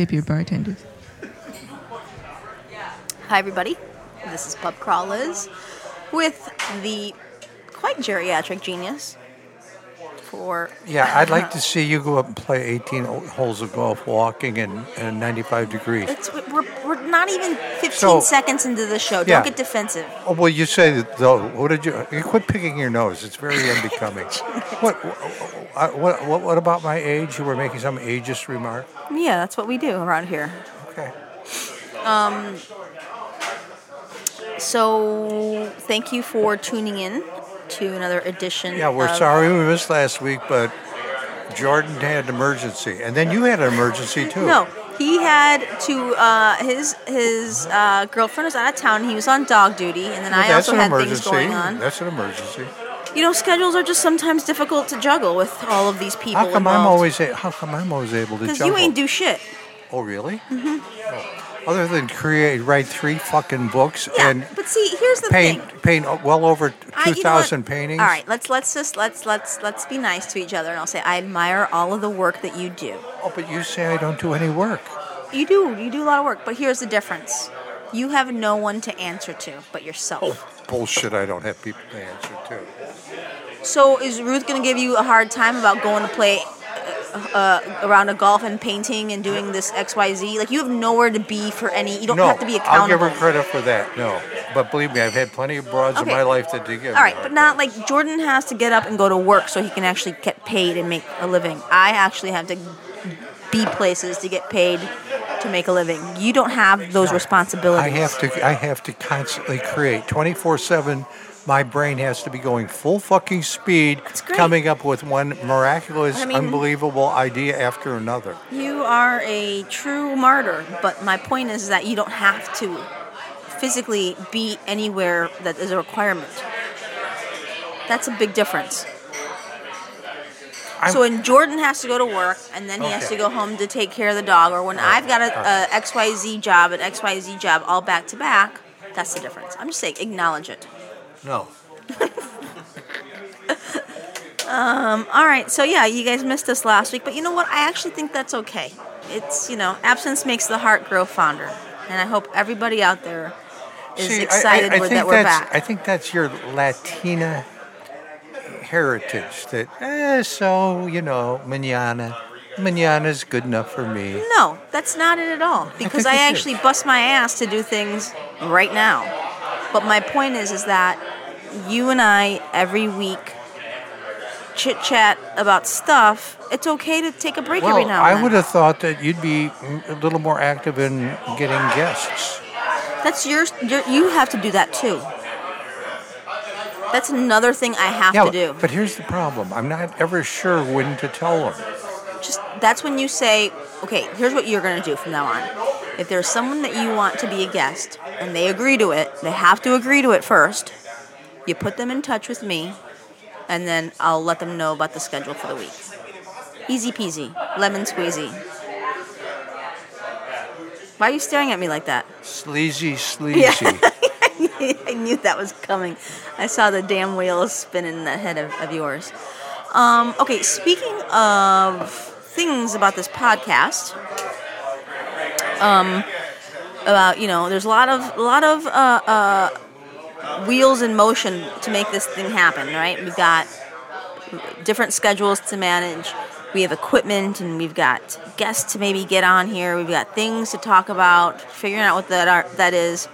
Tip your bartenders. Hi, everybody. This is Pub Crawl Liz with the quite geriatric genius for. Yeah, I'd like to see you go up and play 18 holes of golf walking in, in 95 degrees. It's, we're, we're not even 15 So- seconds into the show. Don't Yeah. get defensive. Oh, well, you say that though. What did you? You quit picking your nose. It's very unbecoming. what, what? What? What? What about my age? You were making some ageist remark. Yeah, that's what we do around here. Okay. Um, So, thank you for tuning in to another edition. Yeah, we're of- sorry we missed last week, but Jordan had an emergency, and then you had an emergency too. No, he had to. Uh, his his uh, girlfriend was out of town. He was on dog duty, and then Well, I also an had emergency. things going on. That's an emergency. You know, schedules are just sometimes difficult to juggle with all of these people. How come I'm always? a- How come I'm always able to Because juggle? you ain't do shit. Oh, really? Mm-hmm. Other than create, write three fucking books Yeah, and but see, here's the paint, thing. paint well over I- two you know what? paintings. All right, let's let's just let's let's let's be nice to each other, and I'll say I admire all of the work that you do. Oh, but you say I don't do any work. You do, you do a lot of work, but here's the difference: you have no one to answer to but yourself. Bullshit! I don't have people to answer to. So is Ruth going to give you a hard time about going to play uh, uh, around a golf and painting and doing this X Y Z? Like you have nowhere to be for any. You don't no, have to be I'll give her credit for that. No, but believe me, I've had plenty of broads Okay. in my life that did give. All me but not like Jordan has to get up and go to work so he can actually get paid and make a living. I actually have to be places to get paid to make a living. You don't have those responsibilities. I have to. I have to constantly create twenty four seven. My brain has to be going full fucking speed, coming up with one miraculous, I mean- unbelievable idea after another. You are a true martyr, but my point is that you don't have to physically be anywhere that is a requirement. That's a big difference. I'm- so when Jordan has to go to work and then he has to go home to take care of the dog, or when I've got a, a XYZ job, an XYZ job all back to back, that's the difference. I'm just saying, acknowledge it. No. Um, all right, so yeah, you guys missed us last week, but you know what? I actually think that's okay. It's, you know, absence makes the heart grow fonder. And I hope everybody out there is See, I- I- excited I with, that we're back. I think that's your Latina heritage. That eh, so you know, manana, manana's good enough for me. no, that's not it at all. Because I, is. actually bust my ass to do things right now. But my point is, is that you and I every week chit chat about stuff. It's okay to take a break every now and then. I would have thought that you'd be a little more active in getting guests. That's yours. Your, you have to do that too. That's another thing I have Yeah, to do. but here's the problem: I'm not ever sure when to tell them. just that's when you say, okay, here's what you're going to do from now on. If there's someone that you want to be a guest and they agree to it, they have to agree to it first. You put them in touch with me, and then I'll let them know about the schedule for the week. Easy peasy, lemon squeezy. Why are you staring at me like that? Sleazy, sleazy. I knew that was coming. I saw the damn wheels spinning in head of, of yours. Um, okay, speaking of things about this podcast, um, about you know, there's a lot of a lot of uh, uh, wheels in motion to make this thing happen. Right? We've got different schedules to manage. We have equipment and we've got guests to maybe get on here. We've got things to talk about, figuring out what that are, that is.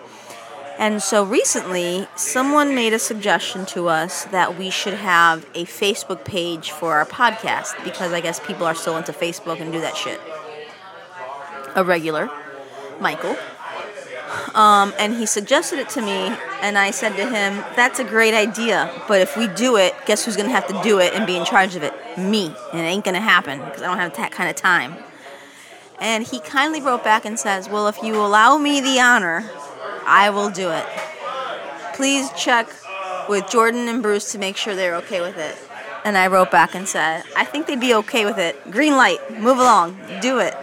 And so recently, someone made a suggestion to us that we should have a Facebook page for our podcast because I guess people are still into Facebook and do that shit. A regular, Michael. Um, and he suggested it to me, and I said to him, That's a great idea, but if we do it, guess who's to have to do it and be in charge of it? Me. And it ain't to happen because I don't have that kind of time. And he kindly wrote back and says, Well, if you allow me the honor, I will do it. Please check with Jordan and Bruce to make sure they're okay with it. And I wrote back and said, I think they'd be okay with it. Green light, move along, do it.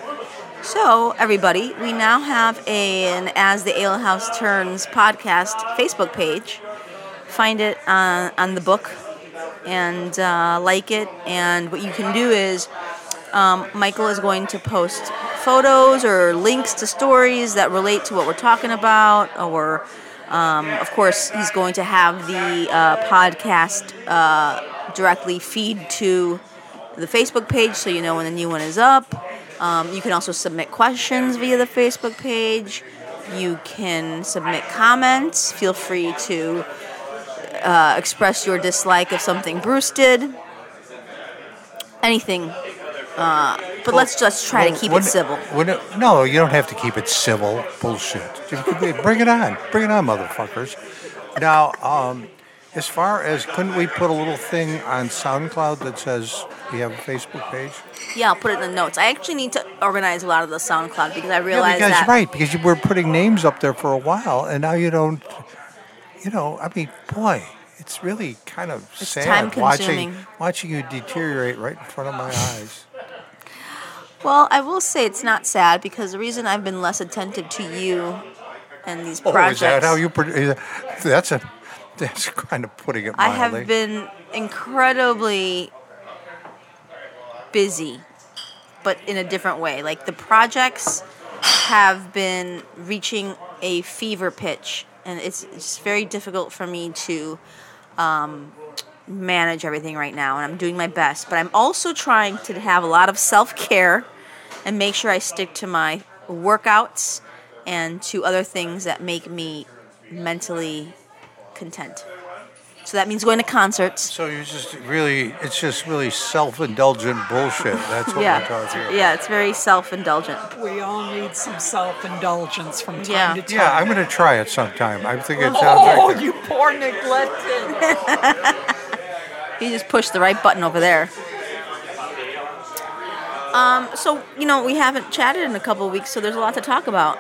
So, everybody, we now have an As the Ale House Turns podcast Facebook page. Find it uh, on the book and uh, like it. And what you can do is um, Michael is going to post photos or links to stories that relate to what we're talking about. Or, um, of course, he's going to have the uh, podcast uh, directly feed to the Facebook page so you know when the new one is up. Um, you can also submit questions via the Facebook page. You can submit comments. Feel free to uh, express your dislike of something Bruce did. Anything. Uh, but let's just try to keep it civil. it- no, you don't have to keep it civil. Bullshit. Bring it on. Bring it on, motherfuckers. Now, um, as far as couldn't we put a little thing on SoundCloud that says we have a Facebook page? Yeah, I'll put it in the notes. I actually need to organize a lot of the SoundCloud because I Yeah, realized because that. right, because you were putting names up there for a while, and now you don't. You know, I mean, boy, it's really kind of It's sad watching watching you deteriorate right in front of my eyes. Well, I will say it's not sad because the reason I've been less attentive to you and these Oh, projects. is that how you? That's a. That's kind of putting it Mildly. I have been incredibly busy, but in a different way. Like the projects have been reaching a fever pitch, and it's, it's very difficult for me to um, manage everything right now. And I'm doing my best, but I'm also trying to have a lot of self care and make sure I stick to my workouts and to other things that make me mentally content. So that means going to concerts. So you're just really, it's just really self-indulgent bullshit. That's what we're Yeah, talking about. yeah, it's very self-indulgent. We all need some self-indulgence from time Yeah. to time. Yeah, I'm going to try it sometime. I think it sounds Oh, like. Oh, you poor neglected. You just pushed the right button over there. Um, so you know we haven't chatted in a couple of weeks, so there's a lot to talk about.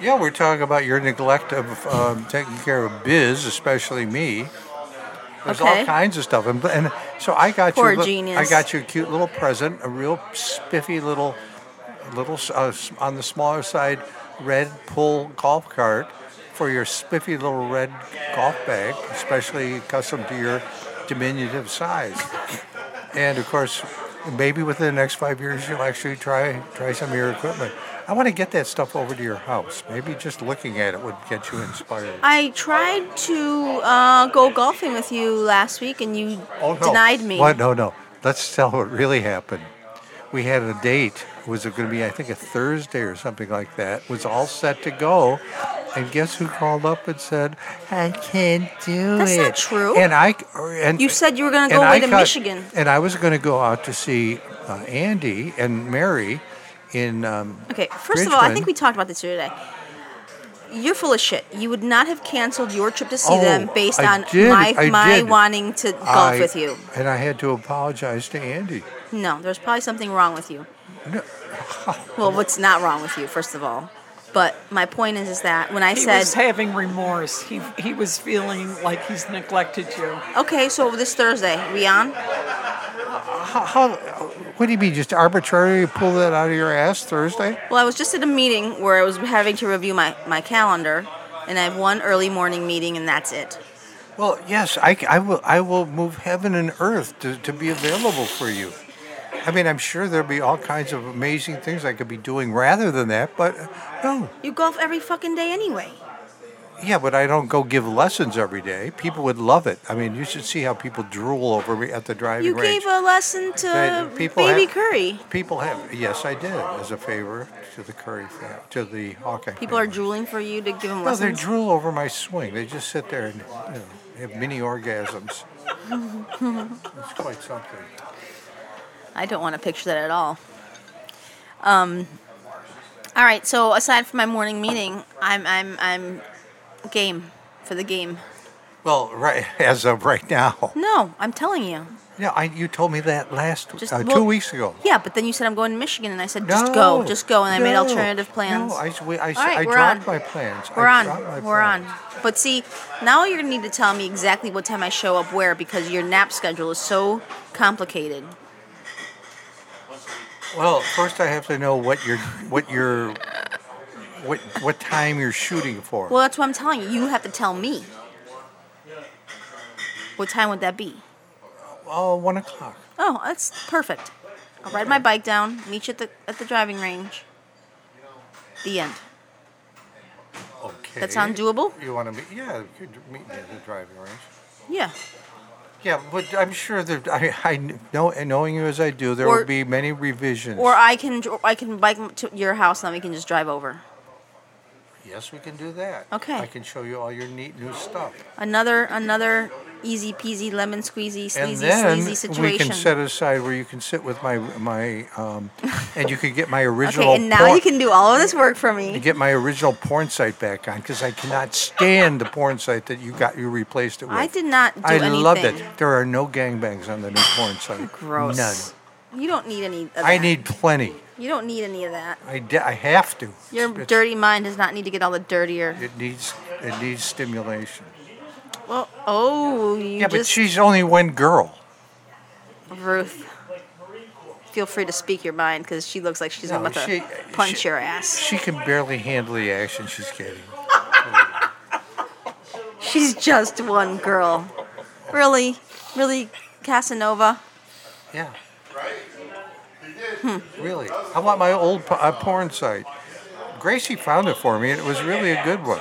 Yeah, we're talking about your neglect of um, taking care of biz, especially me. There's all kinds of stuff, and, and so I got Poor you. a li- genius. I got you a cute little present, a real spiffy little, little uh, on the smaller side, red pull golf cart for your spiffy little red golf bag, especially custom to your diminutive size. And of course, maybe within the next five years, you'll actually try try some of your equipment. I want to get that stuff over to your house. Maybe just looking at it would get you inspired. I tried to uh, go golfing with you last week, and you Oh, no. denied me. What? No, no. Let's tell what really happened. We had a date. Was it going to be, I think, a Thursday or something like that? Was all set to go. And guess who called up and said, I can't do That's it. not true. And I, and You said you were gonna go away I to cut- Michigan. And I was going to go out to see uh, Andy and Mary in. Um, Okay, first of all, I think we talked about this the other day. You're full of shit. You would not have canceled your trip to see Oh, them based I on did, my my wanting to golf I- with you. And I had to apologize to Andy. No, there's probably something wrong with you. No. Well, what's not wrong with you, first of all? But my point is, is that when I He said, was having remorse. He he was feeling like he's neglected you. okay, so this Thursday, we on? How, how, what do you mean? Just arbitrarily pull that out of your ass Thursday? Well, I was just at a meeting where I was having to review my, my calendar, and I have one early morning meeting, and that's it. Well, yes, I, I will. I will move heaven and earth to, to be available for you. I mean, I'm sure there'll be all kinds of amazing things I could be doing rather than that, but uh, no. You golf every fucking day anyway. Yeah, but I don't go give lessons every day. People would love it. I mean, you should see how people drool over me at the driving You range. gave a lesson to people Baby have- Curry. People have. Yes, I did as a favor to the Curry fam- to the Hawkeye. People are drooling for you to give them lessons. No, they drool over my swing. They just sit there and you know, have mini orgasms. it's quite something. I don't want to picture that at all. Um, all right. So aside from my morning meeting, I'm I'm I'm game for the game. Well, right as of right now. No, I'm telling you. Yeah, I, you told me that last Just uh, well, two weeks ago. Yeah, but then you said I'm going to Michigan, and I said just go, just go, and I made alternative plans. No, I, we, I, right, I we're dropped on. my plans. We're I on. We're on. But see, now you're gonna need to tell me exactly what time I show up where because your nap schedule is so complicated. Well, first I have to know what you're, what you're, what what time you're shooting for. Well, that's what I'm telling you. You have to tell me. What time would that be? oh, one o'clock. Oh, that's perfect. I'll ride my bike down, meet you at the at the driving range. The end. Okay. That sound doable? You want to meet? Yeah, you could meet me at the driving range. Yeah. Yeah, but I'm sure that I, I know, knowing you as I do, there Or- will be many revisions. Or I can dr- I can bike to your house and then we can just drive over. Yes, we can do that. Okay. I can show you all your neat new stuff. Another another easy peasy lemon squeezy and sleazy then sleazy we situation. can set aside where you can sit with my my um, and you could get my original. okay, and now porn, you can do all of this work for you me. get my original porn site back on because I cannot stand the porn site that you got you replaced it with. I did not do I anything. loved it. There are no gangbangs on the new porn site. Gross. None. You don't need any. Of that. I need plenty. You don't need any of that. I, de- I have to. Your It's- dirty mind does not need to get all the dirtier. It needs it needs stimulation. Well, oh, you Yeah, but just she's only one girl. Ruth. Feel free to speak your mind because she looks like she's No, about to punch she- your ass. She can barely handle the action she's getting. She's just one girl. Really, really, Casanova. Yeah. Really? I want my old po- uh, porn site? Gracie found it for me, and it was really a good one.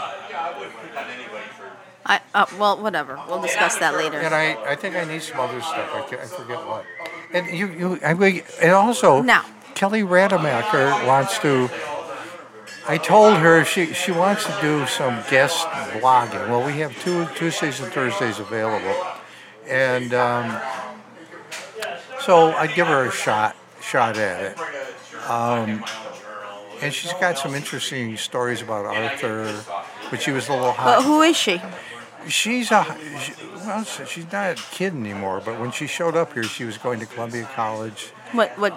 I uh, well, whatever. We'll discuss that later. And I, I think I need some other stuff. I, ca- I forget what. And you, you, I, mean, and also, Now. Kelly Rademacher wants to. I told her she she wants to do some guest blogging. Well, we have two Tuesdays and Thursdays available, and um, so I'd give her a shot shot at it. Um, and she's got some interesting stories about Arthur, but she was a little hot. But who is she? She's a she, well, she's not a kid anymore. But when she showed up here, she was going to Columbia College. What what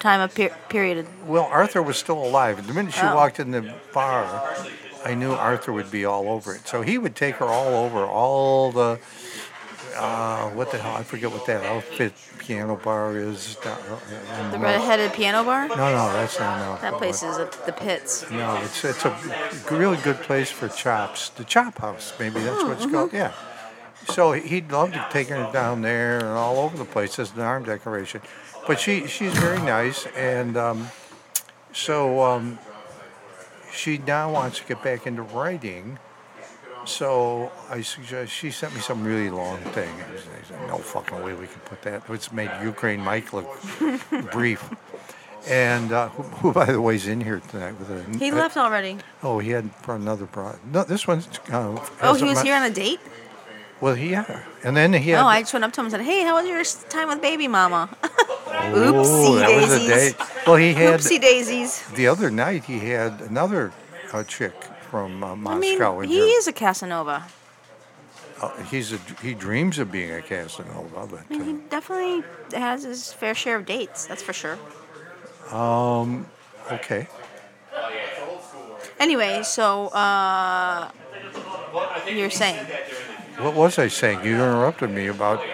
time of per- period? Well, Arthur was still alive. The minute she Oh. walked in the bar, I knew Arthur would be all over it. So he would take her all over all the uh, what the hell? I forget what that outfit piano bar is. down- The North- red-headed piano bar. No, no, that's not no. That place is at the pits. No, it's it's a really good place for chops. The Chop House, maybe that's what it's called. Yeah. So he'd love to take her down there and all over the place as an arm decoration, but she she's very nice, and um, so um, she now wants to get back into writing. So I suggest she sent me some really long thing. I said, no fucking way we can put that. It's made Ukraine Mike look brief. And uh, who, who, by the way, is in here tonight with a. He a- left already. Oh, he had brought another broad. No, this one's. Uh, Oh, he was mu- here on a date. Well, he yeah, and then he had. Oh, I just went up to him and said, "Hey, how was your time with baby mama?" Oopsie that was a daisies. date. Well, he had Oopsie daisies. the other night. He had another uh, chick from uh, I mean, he is a Casanova. Uh, he's a he dreams of being a Casanova, but I mean, he uh, definitely has his fair share of dates. That's for sure. Um. okay. Anyway, so uh, you're saying What was I saying? You interrupted me about.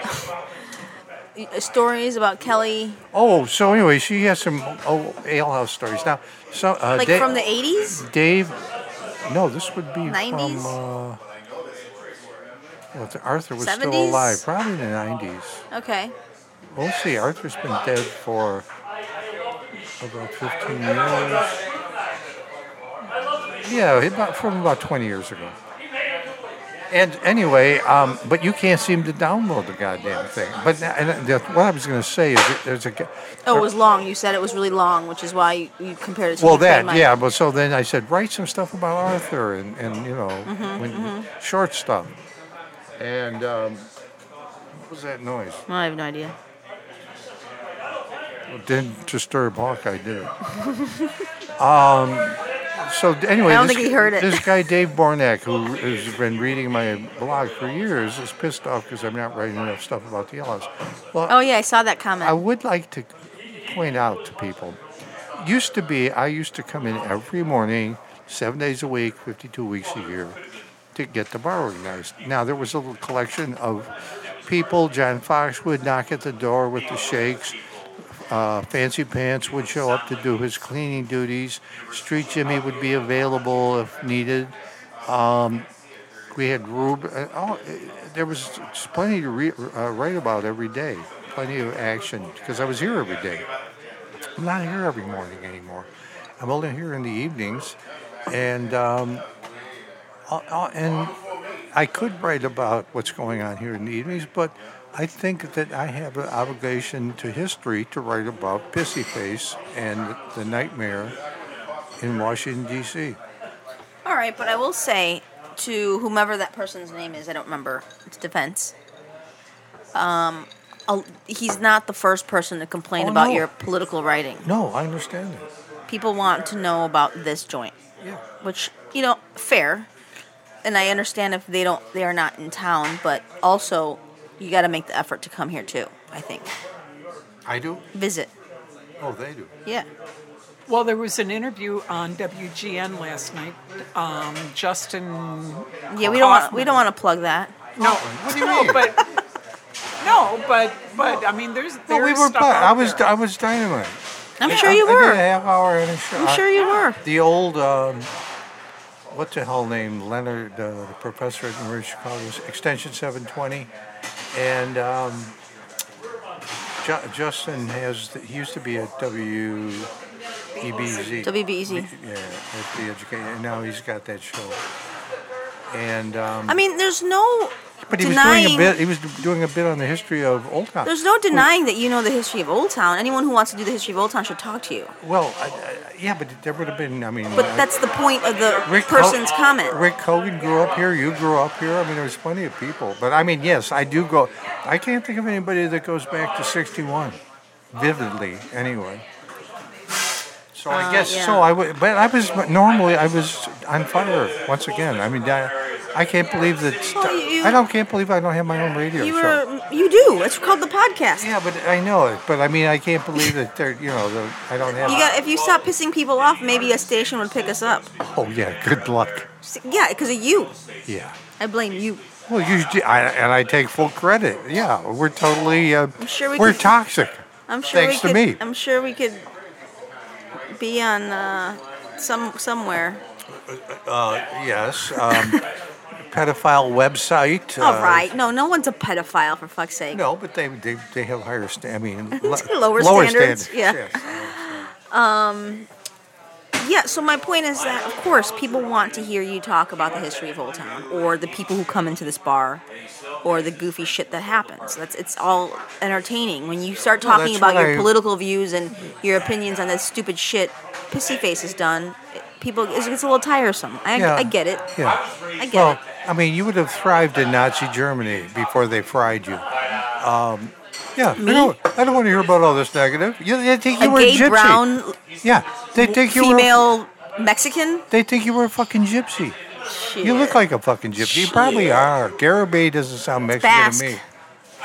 stories about Kelly, Oh, so anyway, she has some oh alehouse stories now. So uh, like Da- from the '80s. Dave. No, this would be 90s? from. Uh, well, Arthur was 70s? still alive, probably in the nineties. Okay. We'll see. Arthur's been dead for about 15 years. Yeah, about from about 20 years ago. And anyway, um, but you can't seem to download the goddamn thing. But and the, what I was going to say is that there's a. Oh, it was long. You said it was really long, which is why you, you compared it to Well, that yeah. But so then I said write some stuff about Arthur and, and you know when, short stuff. And um, what was that noise? I have no idea. It didn't disturb Hawkeye, did it? um, so anyway, I don't this, think he heard it. this guy Dave Bornak, who has been reading my blog for years, is pissed off because I'm not writing enough stuff about the Yellows. Well, Oh yeah, I saw that comment. I would like to point out to people. Used to be, I used to come in every morning, seven days a week, 52 weeks a year, to get the bar organized. Now there was a little collection of people. John Fox would knock at the door with the shakes. Uh, Fancy Pants would show up to do his cleaning duties. Street Jimmy would be available if needed. Um, we had Rube. Uh, oh, there was plenty to re- uh, write about every day. Plenty of action because I was here every day. I'm not here every morning anymore. I'm only here in the evenings, and um, uh, uh, and I could write about what's going on here in the evenings, but I think that I have an obligation to history to write about Pissy Face and the nightmare in Washington D.C. All right, but I will say to whomever that person's name is, I don't remember. It's defense. Um, I'll- he's not the first person to complain Oh, about no. your political writing. No, I understand that. People want to know about this joint, Yeah. which you know, fair. And I understand if they don't, they are not in town, but also you got to make the effort to come here too. I think I do. visit. Oh, they do. Yeah. Well, there was an interview on WGN last night. Um, Justin. Yeah, we don't want we don't want to plug that. No, What do you no, mean? but no, but but I mean, there's No, there's we were. stuff pla- out I was. there. I was dynamite. I'm I- sure I- you I did a were. half hour and a show. I'm sure you were. The old, um, what's the hell name? Leonard, uh, the professor at the University of Chicago, Extension 720. And um, Ju- Justin has, the, he used to be at WEBZ. WBEZ. Yeah, at the education. And now he's got that show. And, um, I mean, there's no but he was doing a bit, he was doing a bit on the history of Old Town. There's no denying that you know the history of Old Town. Anyone who wants to do the history of Old Town should talk to you. Well, I, I, yeah, but there would have been, I mean. But uh, that's the point of the Rick person's comment. Rick Hogan grew up here. You grew up here. I mean, there's plenty of people. But I mean, yes, I do go. I can't think of anybody that goes back to '61, vividly, anyway. So I Uh, guess yeah. so. I would, but I was normally I was on fire once again. I mean, I, I can't believe that. Well, you- I don't can't believe I don't have my own radio You show. were, you do. It's called the podcast. Yeah, but I know it. But I mean, I can't believe that they're, you know, the, I don't have. You got. If you stop pissing people off, maybe a station would pick us up. oh yeah, good luck. Yeah, because of you. Yeah. I blame you. Well, you I, and I take full credit. Yeah, we're totally. Uh, I'm sure we we're could- toxic. I'm sure Thanks we to me. I'm sure we could be on uh, some somewhere. Yes. Um, pedophile website. All uh, right. No, no one's a pedophile for fuck's sake. No, but they they, they have higher sta- I mean, lo- Lower standards, standards. yeah. yes. Yeah, so my point is that, of course, people want to hear you talk about the history of Old Town, or the people who come into this bar, or the goofy shit that happens. That's it's all entertaining. When you start talking that's about your I- political views and your opinions on this stupid shit Pissy Face has done, people it gets a little tiresome. I, Yeah. I get it. Yeah. I get Well, it. I mean, you would have thrived in Nazi Germany before they fried you. Um, yeah. I don't, I don't want to hear about all this negative. You, they think you A were gay gypsy. brown Yeah. They think you were. female Mexican. They think you were a fucking gypsy. Shit. You look like a fucking gypsy. You probably are. Garibay doesn't sound Mexican Basque. to me.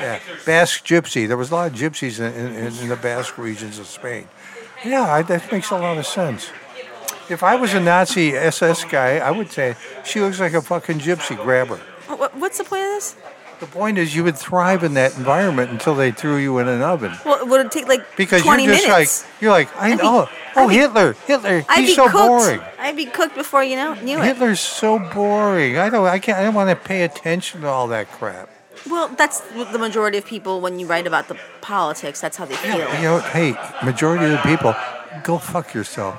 Yeah, Basque gypsy. There was a lot of gypsies in, in, in the Basque regions of Spain. Yeah, I, that makes a lot of sense. If I was a Nazi SS guy, I would say she looks like a fucking gypsy. Grab her. What's the point of this? The point is, you would thrive in that environment until they threw you in an oven. Well, would it take like Because 20 you're just minutes? like you're like I I'd be- know. Oh, be- Hitler, Hitler. I'd he's so cooked. boring. I'd be cooked before you know knew it. Hitler's so boring. I don't. I can't. I don't want to pay attention to all that crap. Well, that's the majority of people when you write about the politics. That's how they feel. You know, hey, majority of the people, go fuck yourself.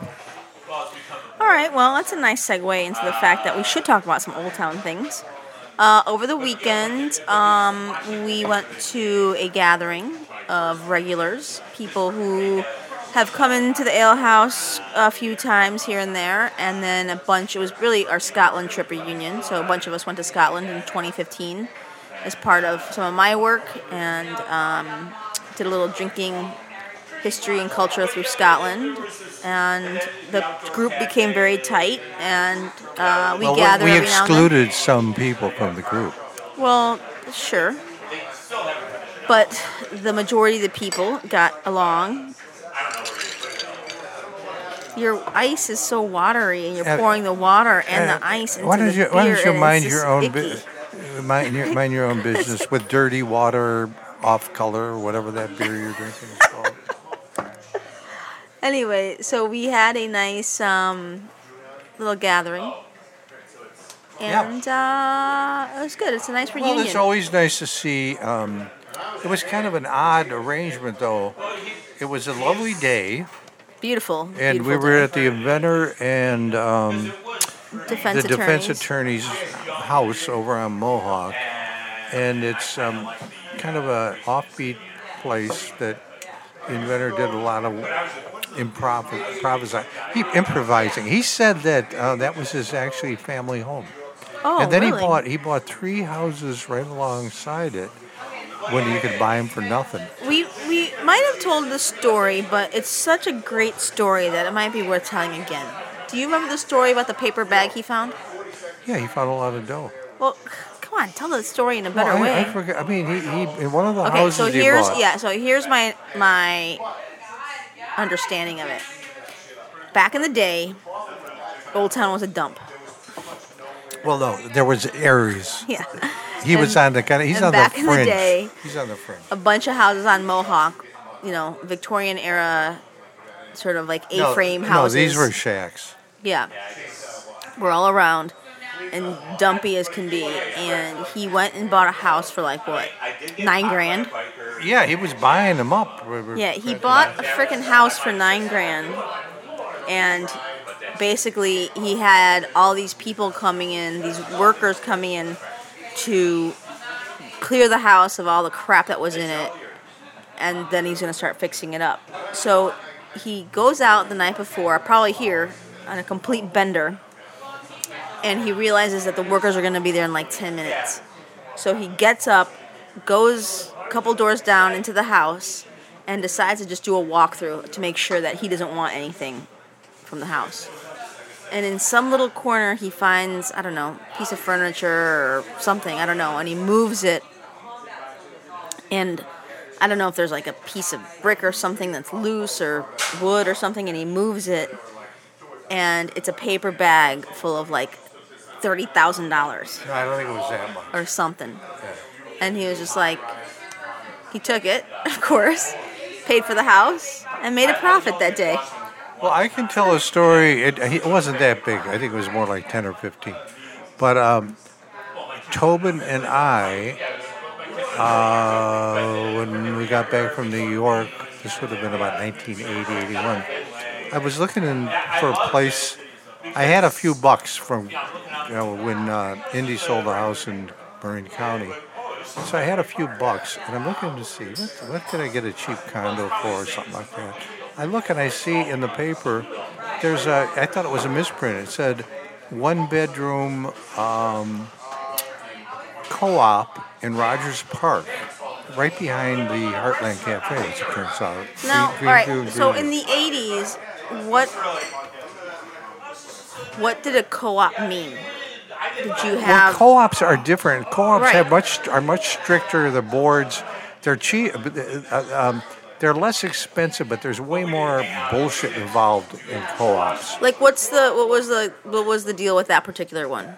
Right, well, that's a nice segue into the fact that we should talk about some Old Town things. Uh, over the weekend, um, we went to a gathering of regulars, people who have come into the ale house a few times here and there, and then a bunch. It was really our Scotland trip reunion, so a bunch of us went to Scotland in 2015 as part of some of my work, and um, did a little drinking history and culture through Scotland, and the group became very tight, and uh, we well, we- gather we every now and then. excluded some people from the group. Well, sure. But the majority of the people got along. Your ice is so watery, and you're Uh, pouring the water and Uh, the ice into why don't the you Why beer, don't you mind your own icky. bu- mind your mind your own business with dirty water, off color, or whatever that beer you're drinking is called. Anyway, so we had a nice um, little gathering, Yeah. and uh, it was good. It's a nice reunion. Well, it's always nice to see. Um, it was kind of an odd arrangement, though. It was a lovely day, beautiful. and we were day. at the inventor and um, defense the defense attorneys. attorney's house over on Mohawk, and it's um, kind of an offbeat place that the inventor did a lot of improv improvising. He, improvising. He said that uh, that was his actually family home, Oh, and then really? he bought he bought three houses right alongside it when you could buy them for nothing. We we might have told the story, but it's such a great story that it might be worth telling again. Do you remember the story about the paper bag he found? Yeah, he found a lot of dough. Well, come on, tell the story in a better Well, I, way. I forget. I mean, he, he in one of the okay, houses so he here's bought. yeah, so here's my my understanding of it. Back in the day, Old Town was a dump. Well, no, there was Aries. Yeah. He was on the kind of. He's and on back the in the day- he's on the fringe. a bunch of houses on Mohawk, you know, Victorian era sort of like A-frame no, houses. these were shacks. Yeah. We're all around and dumpy as can be. And he went and bought a house for like what? Nine grand? Yeah, he was buying them up. Yeah, he bought a freaking house for nine grand. And basically, he had all these people coming in, these workers coming in to clear the house of all the crap that was in it. And then he's to start fixing it up. So he goes out the night before, probably here, on a complete bender. And he realizes that the workers are going to be there in like 10 minutes. So he gets up, goes a couple doors down into the house, and decides to just do a walkthrough to make sure that he doesn't want anything from the house. And in some little corner, he finds, I don't know, piece of furniture or something, I don't know, and he moves it. And I don't know if there's like a piece of brick or something that's loose or wood or something, and he moves it. And it's a paper bag full of like $30,000 No, I don't think it was that much. or something. And he was just like, he took it, of course, paid for the house, and made a profit that day. Well, I can tell a story. It, it wasn't that big. I think it was more like 10 or 15. But um, Tobin and I, uh, when we got back from New York, this would have been about 1980, 81, I was looking in for a place. I had a few bucks from, you know, when uh, Indy sold the house in Marin County. So I had a few bucks, and I'm looking to see what, what could I get a cheap condo for or something like that. I look and I see in the paper, there's a, I thought it was a misprint. It said one bedroom um, co-op in Rogers Park, right behind the Heartland Cafe, as it turns out. Now, all right. So in the '80s, what what did a co-op mean? Did you Well, have? co-ops are different. Co-ops Right. have much are much stricter. The boards, they're cheap. Uh, um, they're less expensive, but there's way more bullshit involved in co-ops. like, what's the what was the what was the deal with that particular one?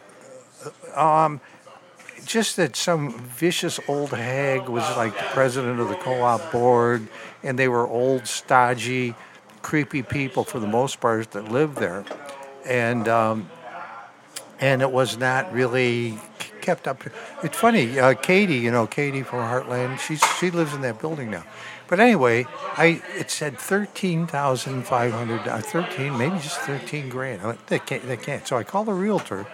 Um, Just that some vicious old hag was like the president of the co-op board, and they were old, stodgy, creepy people for the most part that lived there, and um, and it was not really kept up. It's funny, uh, Katie, you know, Katie from Heartland, she she lives in that building now. But anyway, I it said thirteen thousand five hundred, uh, thirteen, maybe just thirteen grand. I went, They can't, they can't. So I called the realtor.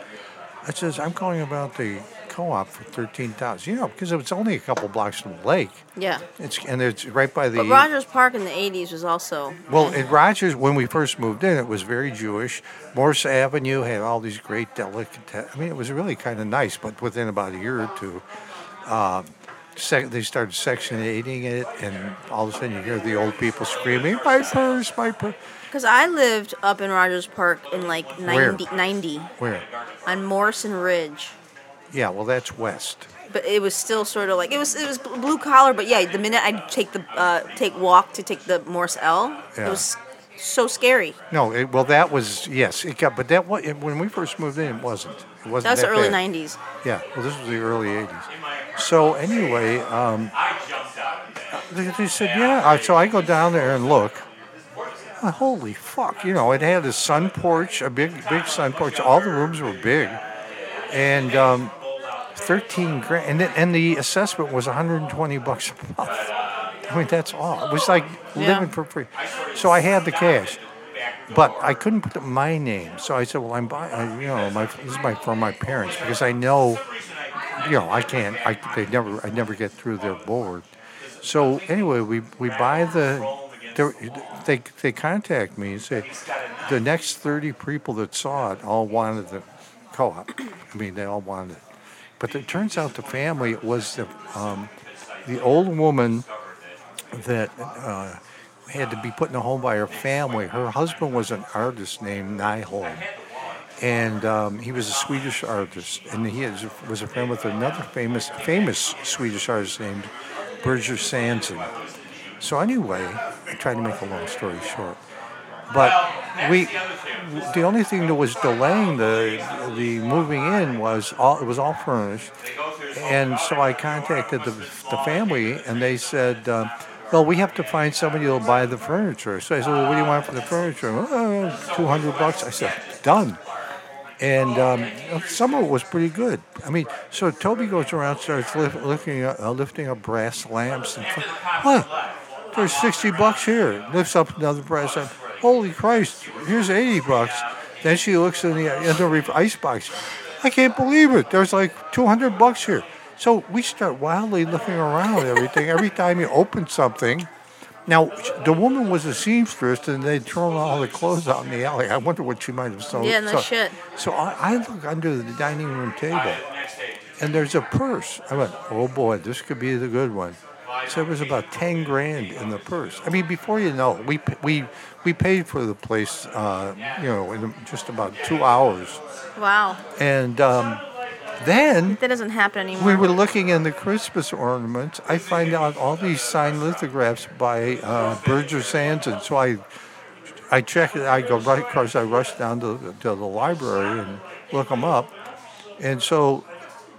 I says, I'm calling about the co-op for thirteen thousand. You know, because it's only a couple blocks from the lake. Yeah. It's and it's right by the. But Rogers Park in the '80s was also Well, in Rogers, when we first moved in, it was very Jewish. Morse Avenue had all these great delicatessen. I mean, it was really kind of nice. But within about a year or two, uh, sec- they started sectionating it, and all of a sudden you hear the old people screaming, "My purse, my purse!" Because I lived up in Rogers Park in like Where? 90, 90 Where? on Morse and Ridge. Yeah, well, that's west. But it was still sort of like it was it was blue collar. But yeah, the minute I take the uh, take walk to take the Morse L, Yeah. it was so scary. No, it, well, that was yes. It got, but that was when we first moved in. It wasn't. It wasn't. That was the early bad. '90s. Yeah, well, this was the early 80s. So, anyway, um, they, they said, yeah. So I go down there and look. Uh, holy fuck. You know, it had a sun porch, a big, big sun porch. All the rooms were big. And um, 13 grand. And, the- and the assessment was 120 bucks a month. I mean, that's all. It was like Yeah. living for free. So I had the cash. But I couldn't put my name, so I said, "Well, I'm buying. You know, my this is my for my parents because I know, you know, I can't. I they never. I never get through their board. So anyway, we we buy the. They they contact me and say, the next thirty people that saw it all wanted the co-op. I mean, they all wanted it. But it turns out the family was the um, the old woman that uh, had to be put in a home by her family. Her husband was an artist named Nyholm, and um, he was a Swedish artist, and he was a friend with another famous famous Swedish artist named Birger Sandzén. So anyway, I tried to make a long story short, but we the only thing that was delaying the the moving in was all it was all furnished, and so I contacted the the family, and they said. Um, well, we have to find somebody who'll buy the furniture. So I said, well, what do you want for the furniture? Oh, 200 bucks. I said, done. And um, some of it was pretty good. I mean, so Toby goes around, starts lift, lifting, up, uh, lifting up brass lamps. And what? There's 60 bucks here. Lifts up another brass lamp. Holy Christ! Here's 80 bucks. Then she looks in the in the ice box. I can't believe it. There's like 200 bucks here. So we start wildly looking around everything. Every time you open something, now the woman was a seamstress, and they'd thrown all the clothes out in the alley. I wonder what she might have sold. Yeah, no so, shit. So I, I look under the dining room table, and there's a purse. I went, oh boy, this could be the good one. So there was about ten grand in the purse. I mean, before you know, it, we we we paid for the place, uh, you know, in just about two hours, Wow, and um, then that doesn't happen anymore. we were looking in the Christmas ornaments. I find out all these signed lithographs by uh, Birger Sandzén. So I, I check it. I go right across. I rush down to, to the library and look them up. And so,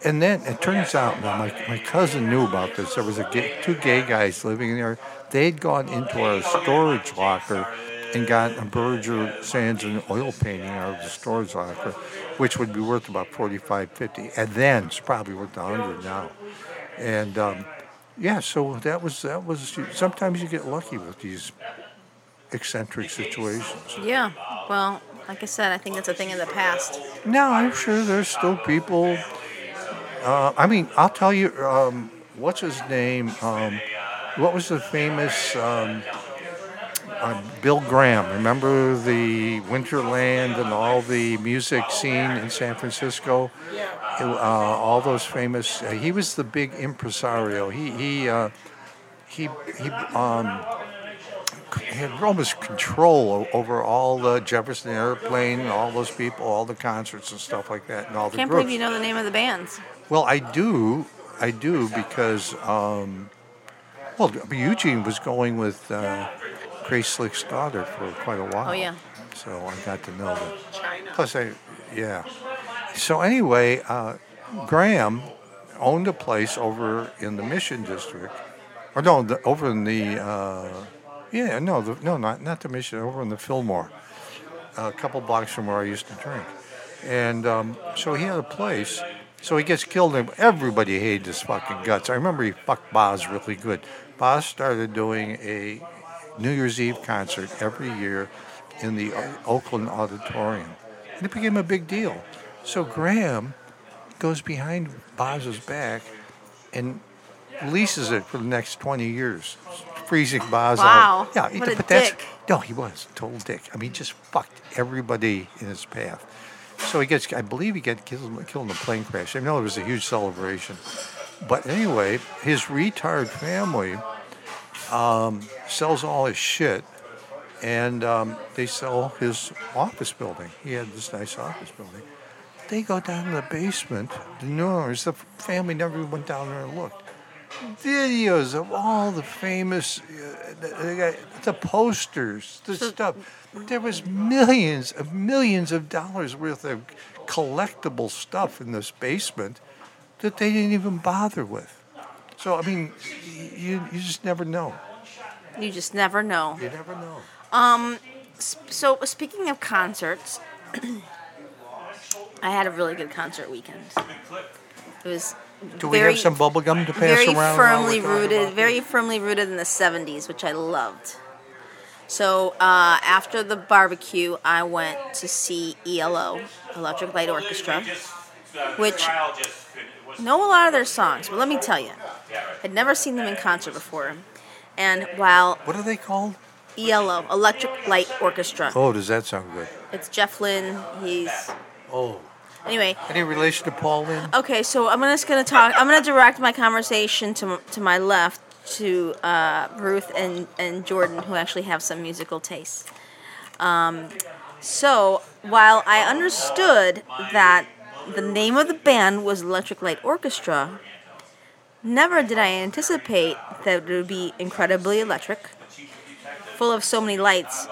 and then it turns out now my, my cousin knew about this. There was a gay, two gay guys living there. They'd gone into our storage locker and got a Birger Sandzén oil painting out of the storage locker, which would be worth about 45, 50. And then it's probably worth 100 now. And um, yeah, so that was, that was, sometimes you get lucky with these eccentric situations. yeah, well, like I said, I think that's a thing in the past. No, I'm sure there's still people. Uh, I mean, I'll tell you, um, what's his name? Um, what was the famous um, uh, Bill Graham? Remember the Winterland and all the music scene in San Francisco? Uh, all those famous. Uh, he was the big impresario. He he uh, he he. Um, had almost control over all the Jefferson Airplane all those people, all the concerts and stuff like that, and all the Can't groups. believe you know the name of the bands. Well, I do, I do because, um, well, Eugene was going with uh, Grace Slick's daughter for quite a while. Oh, yeah. So I got to know them. Plus, I, yeah. So anyway, uh, Graham owned a place over in the Mission District, or no, the, over in the, uh, yeah, no, the, no, not not the Mission, over in the Fillmore, a couple blocks from where I used to drink, and um, so he had a place. So he gets killed, and everybody hated his fucking guts. I remember he fucked Boz really good. Boz started doing a New Year's Eve concert every year in the Oakland Auditorium, and it became a big deal. So Graham goes behind Boz's back and leases it for the next 20 years, freezing Boz Wow. out. Yeah, What a dick. no, he was a total dick. I mean, just fucked everybody in his path. So he gets, I believe he got killed, killed in a plane crash. I know it was a huge celebration, But anyway, his retired family um, sells all his shit, and um, they sell his office building. He had this nice office building. They go down to the basement. Owners, the family never went down there and looked. Videos of all the famous, uh, the, the, posters, the stuff. There was millions of millions of dollars worth of collectible stuff in this basement that they didn't even bother with. So I mean, you you just never know. You just never know. You never know. Um, So speaking of concerts, I had a really good concert weekend. It was Do we very, have some bubble gum to pass very around? while firmly rooted, about very firmly rooted in the '70s, which I loved. So uh, after the barbecue, I went to see ELO, Electric Light Orchestra, which know a lot of their songs. But let me tell you, I'd never seen them in concert before. And while What are they called? ELO, Electric Light Orchestra, Oh, does that sound good? it's Jeff Lynne. He's Oh, anyway. any relation to Paul Lynde? Okay, so I'm just gonna talk. I'm gonna direct my conversation to to my left to uh, Ruth and and Jordan, who actually have some musical tastes. Um, so while I understood that the name of the band was Electric Light Orchestra, never did I anticipate that it would be incredibly electric, full of so many lights,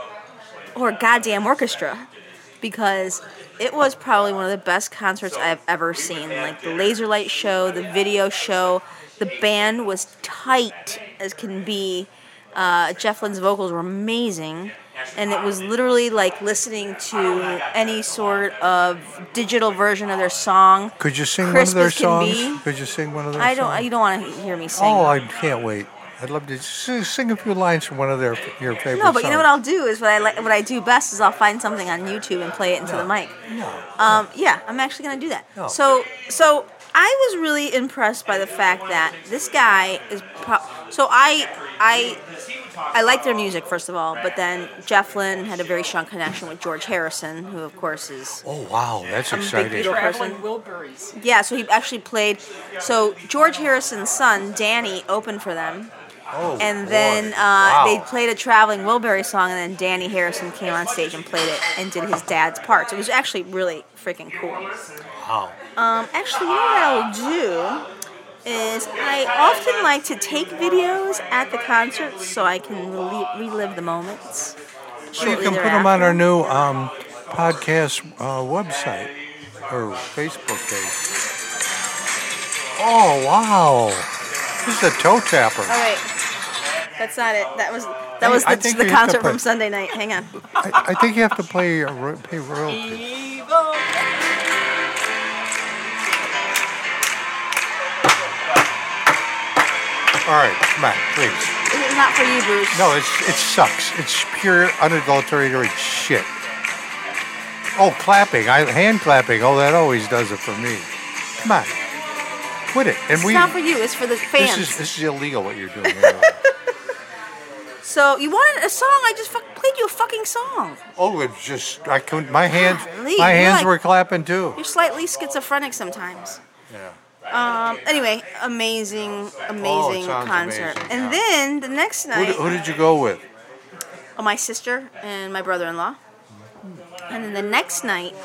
or a goddamn orchestra, because it was probably one of the best concerts I've ever seen. Like the laser light show, the video show, the band was tight as can be. Uh, Jeff Lynne's vocals were amazing, and it was literally like listening to any sort of digital version of their song. Could you sing Crisp one of their songs? Could you sing one of their I songs? don't. You don't want to hear me sing. Oh, I can't wait. I'd love to s- sing a few lines from one of their your favorite No, but you know what. I'll do is what I like. What I do best is I'll find something on YouTube and play it into the mic. No. Um, yeah, I'm actually gonna do that. No. So, so I was really impressed by the fact that this guy is. Pro- so I, I, I like their music first of all, but then Jeff Lynne had a very strong connection with George Harrison, who of course is Oh wow, that's I'm a big exciting. Beatle Traveling person. Wilburys. yeah. So he actually played. So George Harrison's son Dhani opened for them. Oh, And then uh, Wow. they played a traveling Wilbury song, and then Dhani Harrison came on stage and played it and did his dad's parts. It was actually really freaking cool. Wow. Um, actually, you know what I will do is I often like to take videos at the concerts so I can rel- relive the moments. Well, you can put them on our new um, podcast uh, website or Facebook page. Oh wow, this is a toe tapper. Oh wait, that's not it. That was that was I the, think the we have to concert put- from Sunday night. Hang on. I, I think you have to play a ro- pay royalty. All right, come on, please. This is not for you, Bruce. No, it's it sucks. It's pure unadulterated shit. Oh, clapping! I hand clapping. Oh, that always does it for me. Come on, quit it. And it's we. not for you. It's for the fans. This is this is illegal what you're doing. So you wanted a song? I just fuck, played you a fucking song. oh, it's just I couldn't. My hands, my hands like- were clapping too. You're slightly schizophrenic sometimes. Yeah. Um. Anyway, amazing, amazing Oh, concert. amazing, and yeah. then the next night, did- who did you go with? oh, my sister and my brother-in-law. And then the next night,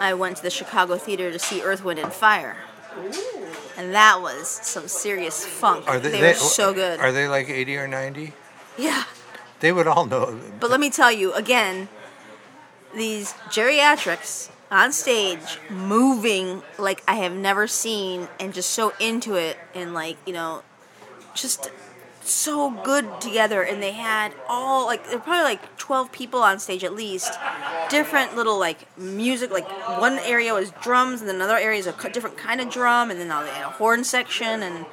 I went to the Chicago Theater to see Earth, Wind, and Fire. Ooh. And that was some serious funk. Are they, they, they- were so good. Are they like 80 or 90? Yeah. They would all know. But let me tell you again, these geriatrics on stage moving like I have never seen and just so into it and like, you know, just so good together and they had all like there were probably like 12 people on stage at least different little like music like one area was drums and then another area is a different kind of drum and then they had a horn section and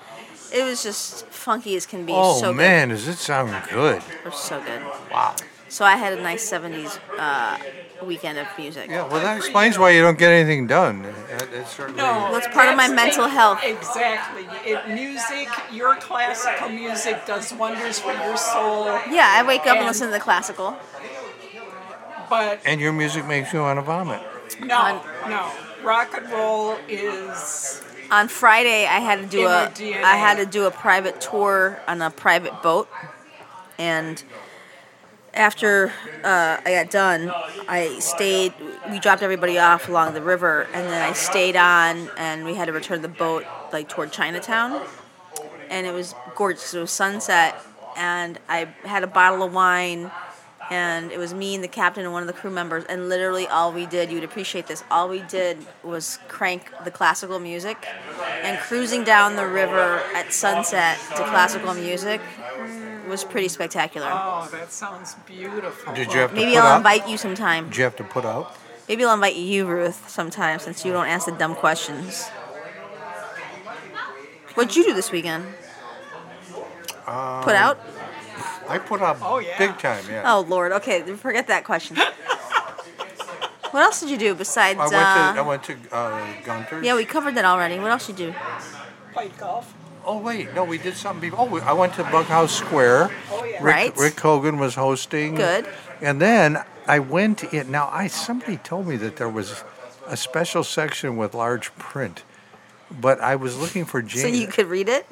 it was just funky as can be Oh so man, does it sound good? good it was so good Wow. so I had a nice 70s uh, weekend of music. Yeah, well, that explains why you don't get anything done. It, it certainly. No, That's part of my that's- mental health. Exactly. It, music, your classical music does wonders for your soul, Yeah, I wake up and And- listen to the classical. but And your music makes you want to vomit. no, no. Rock and roll is on Friday I had to do In a. I had to do a private tour on a private boat, and after uh, I got done, I stayed. We dropped everybody off along the river, and then I stayed on, and we had to return the boat like toward Chinatown, and it was gorgeous. It was sunset, and I had a bottle of wine. And it was me and the captain and one of the crew members, and literally all we did, you'd appreciate this, all we did was crank the classical music and cruising down the river at sunset to classical music was pretty spectacular. Oh, that sounds beautiful. Did you have to Maybe put I'll out? invite you sometime. Did you have to put out? Maybe I'll invite you, Ruth, sometime since you don't ask the dumb questions. What'd you do this weekend? Um, put out? I put out Oh, yeah. big time. Yeah. Oh Lord. Okay, forget that question. what else did you do besides? I went uh, to I went to uh, Gunter's. yeah, we covered that already. What else did you do? Played golf. Oh wait, no, we did something. Before. Oh, I went to Bughouse Square. Oh, yeah. Rick, Right. Rick Hogan was hosting. Good. And then I went in. Now, I somebody told me that there was a special section with large print, but I was looking for James. So you could read it.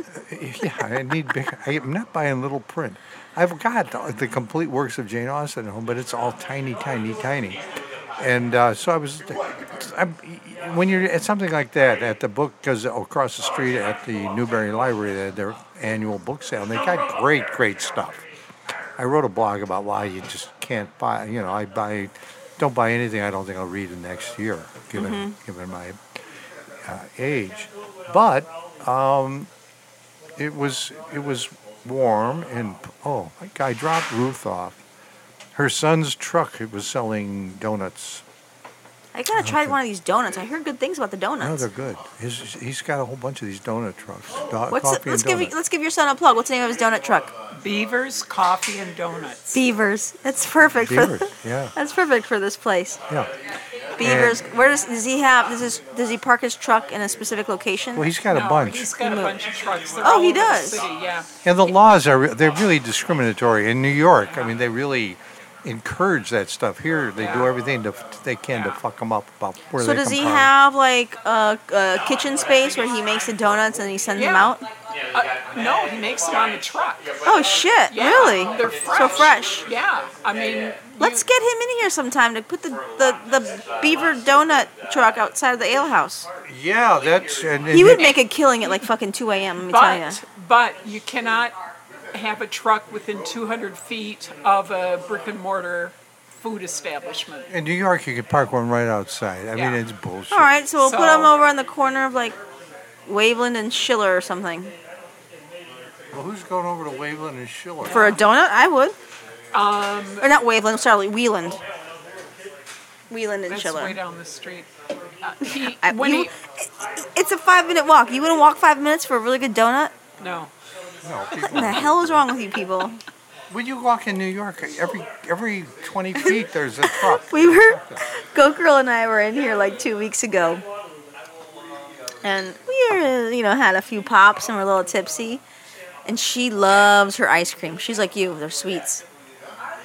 yeah, I need big. I'm not buying little print. I've got the, the complete works of Jane Austen at home, but it's all tiny, tiny, tiny. And uh, so I was, I'm, when you're at something like that at the book, because across the street at the Newberry Library, they had their annual book sale, and they got great, great stuff. I wrote a blog about why you just can't buy. You know, I buy, don't buy anything I don't think I'll read in next year, given given my uh, age. But um, it was it was warm and oh my god, I dropped Ruth off. Her son's truck it was selling donuts. I gotta try one of these donuts. I heard good things about the donuts. No, donuts. they're good. His, he's got a whole bunch of these donut trucks. Do- What's coffee the, let's and give you, let's give your son a plug. What's the name of his donut truck? Beavers, coffee, and donuts. Beavers. That's perfect Beavers, for yeah. That's perfect for this place. Yeah. Beavers. Where does does he have? Does his, does he park his truck in a specific location? Well, he's got a bunch. He's got a bunch of trucks. They're Oh, he over the does. City, yeah. And the laws are they're really discriminatory in New York. I mean, they really encourage that stuff. Here, they do everything to, they can to fuck them up about where they're. so they does can he park. have like a, a kitchen space where he makes the donuts and he sends them Yeah. out? Uh, no, he makes them on the truck. Oh shit! Yeah, Really? They're fresh. So fresh. Yeah, I mean. Let's get him in here sometime to put the, the, the beaver donut truck outside of the ale house. Yeah, that's and, and He would make a killing at like fucking 2 a.m. Let me tell you. But but you cannot have a truck within 200 feet of a brick and mortar food establishment. In New York, you could park one right outside. I Yeah. mean, it's bullshit. All right, so we'll put So- him over on the corner of like Waveland and Schiller or something. Well, who's going over to Waveland and Schiller? For a donut, I would. Um, or not Waveland, sorry, Wieland. Wieland and That's Schiller. way down the street. Uh, he, I- when you- he, It's a five minute walk. You wouldn't walk five minutes for a really good donut? no, no, What people, the hell is wrong with you people? when you walk in New York, every every 20 feet there's a truck. We were, Go Girl and I were in here like two weeks ago. And we were, you know, had a few pops and we're a little tipsy. And she loves her ice cream. She's like you, they're sweets.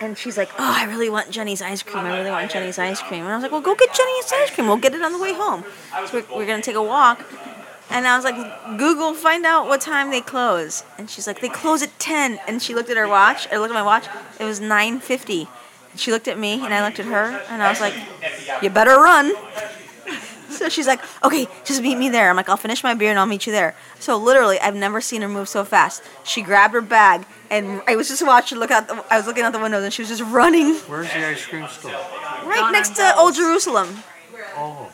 And she's like, oh, I really want Jeni's ice cream. I really want Jeni's ice cream. And I was like, well, go get Jeni's ice cream. We'll get it on the way home. So we're, we're to take a walk. And I was like, Google, find out what time they close. And she's like, they close at 10. And she looked at her watch. I looked at my watch. It was 9.50. She looked at me and I looked at her. And I was like, you better run. So she's like, okay, just meet me there. I'm like, I'll finish my beer and I'll meet you there. So literally, I've never seen her move so fast. She grabbed her bag and I was just watching, look out. The, I was looking out the windows and she was just running Where's the ice cream store? right next to Old Jerusalem. Oh,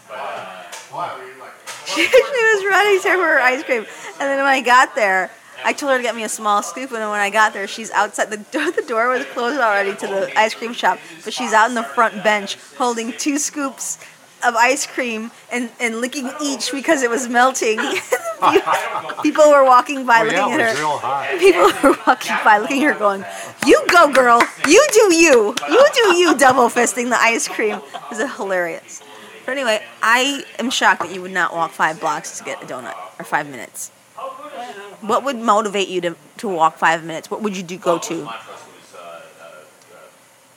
Wow. she was running to her ice cream. And then when I got there, I told her to get me a small scoop. And then when I got there, she's outside. The door, the door was closed already to the ice cream shop, but she's out in the front bench holding two scoops of ice cream and, and licking each because it was melting. People were walking by oh looking yeah, at her. People were walking by looking at her going, You go, girl. You do you. You do you, double fisting the ice cream. It was hilarious. But anyway, I am shocked that you would not walk five blocks to get a donut or five minutes. What would motivate you to, to walk five minutes? What would you do go to?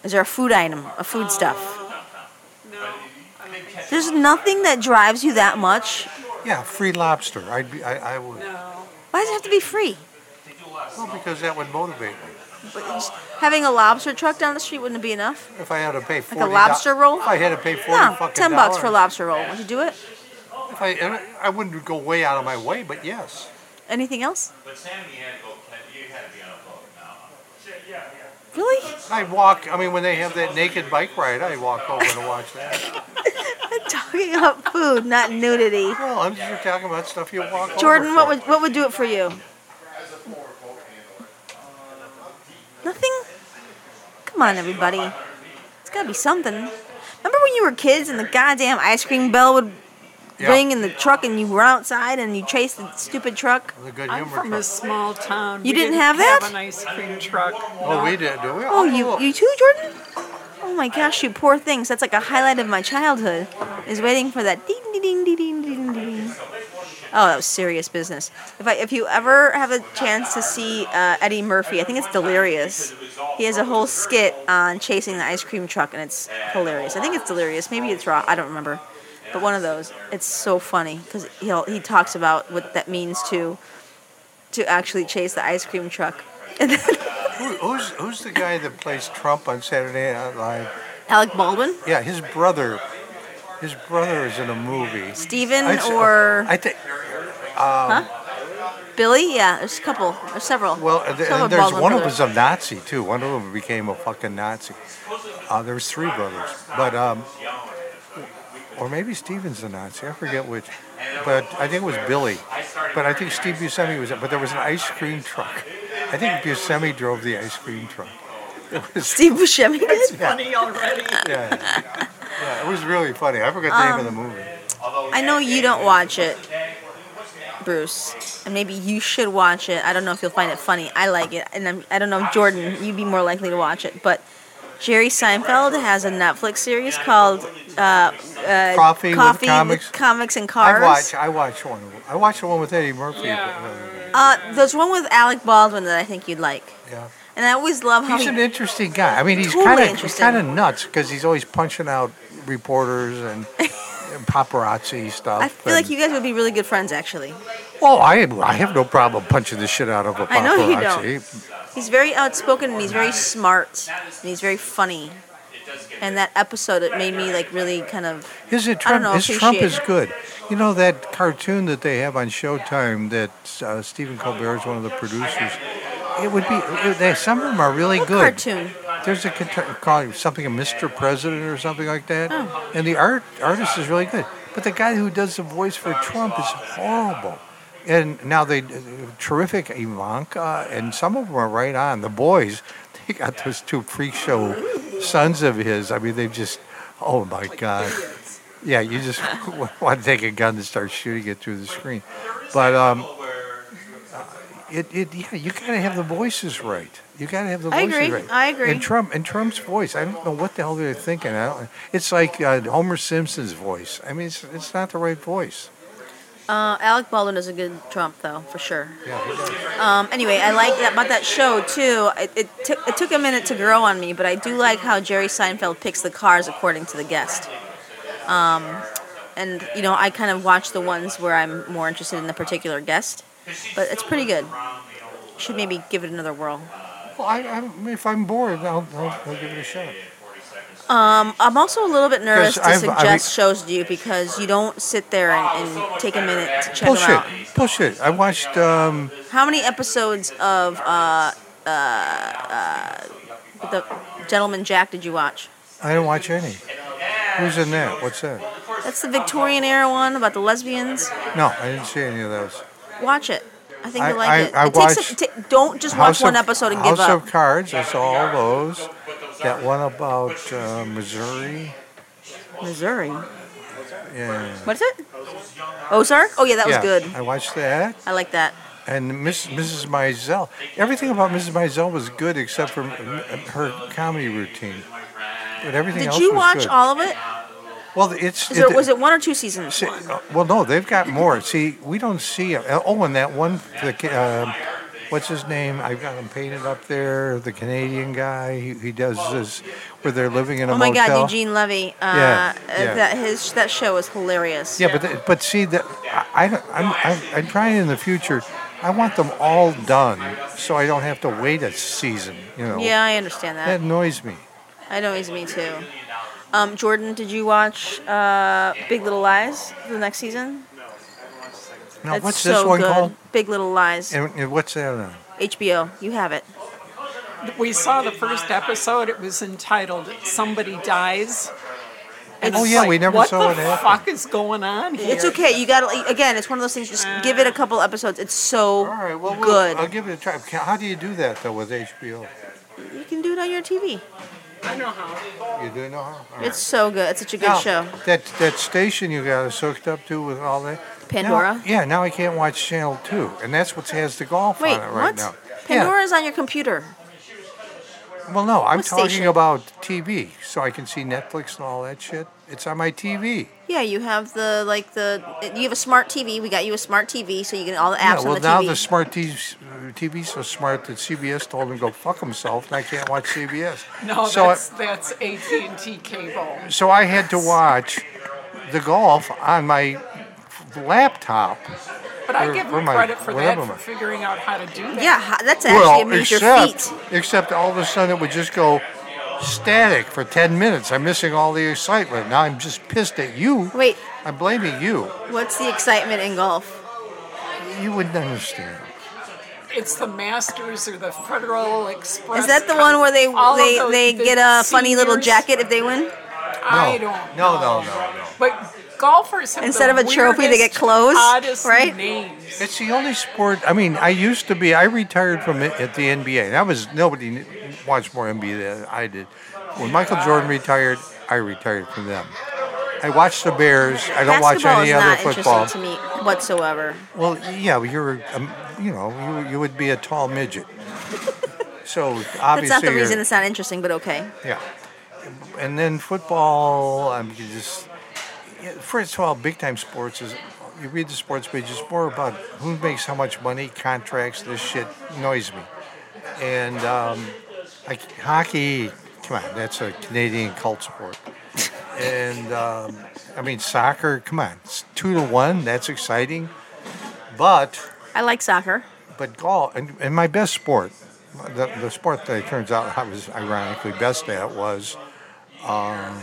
Is there a food item, a food stuff? No. There's nothing that drives you that much. Yeah, free lobster. I'd be. I, I would. No. Why does it have to be free? Well, because that would motivate me. But just having a lobster truck down the street wouldn't it be enough? If I had to pay forty. Like a lobster roll? If I had to pay forty No, fucking ten bucks for a lobster roll. Would you do it? If I, I wouldn't go way out of my way, but yes. Anything else? But Sam, you had to go. You had to be on a boat now. Really? I walk. I mean, when they have that naked bike ride, I walk over to watch that. I'm talking about food, not nudity. Well, I'm just talking about stuff you walk over. Jordan, what would what would do it for you? Nothing. Come on, everybody. It's gotta be something. Remember when you were kids and the goddamn ice cream bell would Yeah. ring in the truck and you were outside and you chased the stupid truck? The good I'm humor from a small town. You We didn't have that? Have an ice cream truck. Oh, we did, do we? Oh, you you too, Jordan? Oh my gosh, you poor things. That's like a highlight of my childhood. Is waiting for that ding ding ding ding ding ding ding. Oh, that was serious business. If I if you ever have a chance to see uh, Eddie Murphy, I think it's Delirious. He has a whole skit on chasing the ice cream truck, and it's hilarious. I think it's Delirious. Maybe it's Raw. I don't remember, but one of those. It's so funny because he he talks about what that means to to actually chase the ice cream truck. And then Who, who's who's the guy that plays Trump on Saturday Night Live? Alec Baldwin, Yeah, his brother. His brother is in a movie. Stephen, I'd or I think. huh? Billy? Yeah, there's a couple. There's several. Well, and, Several and there's one of brothers. them's a Nazi too. One of them became a fucking Nazi. Uh, there was three brothers, but um, or maybe Stephen's a Nazi. I forget which, but I think it was Billy. But I think Steve Buscemi was. It. But there was an ice cream truck. I think Buscemi drove the ice cream truck. Steve Buscemi did. Funny already. yeah, yeah. It was really funny. I forgot the name of the Um, movie. I know you don't watch it, Bruce, and maybe you should watch it. I don't know if you'll find it funny. I like it, and I'm, I don't know, Jordan, you'd be more likely to watch it. But Jerry Seinfeld has a Netflix series called uh, uh, Coffee with Coffee Comics? Comics and Cars. I Cars. watched. I watch one. I watched the one with Eddie Murphy. Yeah. but, uh, Uh, there's one with Alec Baldwin that I think you'd like, yeah. and I always love how He's he an interesting guy. I mean, he's Totally kind of he's kind of nuts because he's always punching out reporters and, and paparazzi stuff. I feel like you guys would be really good friends, actually. Oh, I I have no problem punching the shit out of a paparazzi. I know you don't. He's very outspoken and he's very smart and he's very funny. And that episode, it made me like really kind of. His I don't Trump, know, his Trump is good. You know that cartoon that they have on Showtime that uh, Stephen Colbert is one of the producers. It would be. It, they, some of them are really What good. cartoon? There's a called something a Mr. President or something like that, Oh. and the art artist is really good. But the guy who does the voice for Trump is horrible. And now they terrific Ivanka, and some of them are right on. The boys, they got those two freak show sons of his. I mean, they just, oh my god, yeah, you just want to take a gun and start shooting it through the screen. But um, it, it yeah, you gotta have the voices right. You gotta have the I voices agree. right. I agree. And Trump and Trump's voice, I don't know what the hell they're thinking. I don't, it's like uh, Homer Simpson's voice. I mean, it's, it's not the right voice. Uh, Alec Baldwin is a good Trump, though, for sure. Yeah. Um, anyway, I like that about that show too. It, it took it took a minute to grow on me, but I do like how Jerry Seinfeld picks the cars according to the guest. Um, and you know, I kind of watch the ones where I'm more interested in the particular guest, but it's pretty good. Should maybe give it another whirl. Well, I, I, if I'm bored, I'll, I'll, I'll give it a shot. Um, I'm also a little bit nervous to I've- suggest shows to you because you don't sit there and, and take a minute to check them Bullshit. out. Bullshit. I watched. Um, How many episodes of uh, uh, uh, the Gentleman Jack did you watch? I didn't watch any. Who's in that? What's that? That's the Victorian era one about the lesbians. No, I didn't see any of those. Watch it. I think I- you'll like I- it. I it takes watched a, don't just watch House one of- episode and House give up. House of Cards. I saw all those. That one about uh, Missouri. Missouri. Yeah. What is it? Ozark? Oh yeah, that was yeah, good. I watched that. I like that. And Miss, Mrs. Maisel. Everything about Mrs. Maisel was good except for her comedy routine. But everything Did else you was watch good. all of it? Well, it's. Is there, was it one or two seasons? See, uh, well, no, they've got more. See, we don't see. Uh, oh, and that one, the, um what's his name? I've got him painted up there. The Canadian guy. He, he does this where they're living in a Oh my motel. God, Eugene Levy. Uh, Yeah, uh, yeah. That his that show is hilarious. Yeah, but th- but see that I, I I'm, I'm, I'm trying in the future. I want them all done, so I don't have to wait a season. You know. Yeah, I understand that. That annoys me. Know he's me too. Um, Jordan, did you watch uh, Big Little Lies for the next season? No. Now, That's what's so this one good. called? Big Little Lies. And, and what's that on? HBO. You have it. We saw the first episode. It was entitled "Somebody Dies." And Oh, it's yeah, like, we never what saw it. What the happen. fuck is going on here? It's okay. You got to again. It's one of those things. Just give it a couple episodes. It's so All right, well, we'll- good. I'll give it a try. How do you do that though with HBO? you can do it on your TV. I know how. You do know how? All right. It's so good. It's such a good Now, show. That that station you got us hooked up to with all that. Pandora? Now, yeah, now I can't watch Channel Two, and that's what has the golf Wait, on it right what? now. Pandora's on your computer. Well, no, I'm What talking station? about TV, so I can see Netflix and all that shit. It's on my TV. Yeah, you have the like the you have a smart TV. We got you a smart TV, so you get all the apps yeah, well on the now TV. the smart TV's, uh, TV's so smart that CBS told him to go fuck himself, and I can't watch CBS. No, so I- that's that's AT and T cable. so I had to watch the golf on my laptop. But I give or them my- credit for that for figuring out how to do that. yeah, ha- that's actually amazes your except feet. except all of a sudden it would just go static for ten minutes. I'm missing all the excitement. Now I'm just pissed at you. Wait, I'm blaming you. what's the excitement in golf? You wouldn't understand. It's the Masters or the Federal Express. Is that the one where they they, they get a funny little jacket if they win? I don't. No, know. no, no, no. But golfers have Instead the of a trophy, they get weirdest, clothes, right? Names. It's the only sport. I mean, I used to be. I retired from it at the NBA. That was nobody watched more NBA than I did. When Michael Jordan retired, I retired from them. I watch the Bears. I don't watch any is other football. to me whatsoever. Well, yeah, you're, um, you know, you, you would be a tall midget. So obviously, That's not the you're- reason it's not interesting, but okay. Yeah, and then football. I'm just yeah, first of all, big time sports is. You read the sports page. It's more about who makes how much money, contracts. This shit annoys me. And um, like hockey, come on, that's a Canadian cult sport. And um, I mean soccer, come on, it's two to one. That's exciting. But I like soccer. but golf and, and my best sport, the, the sport that it turns out I was ironically best at was um,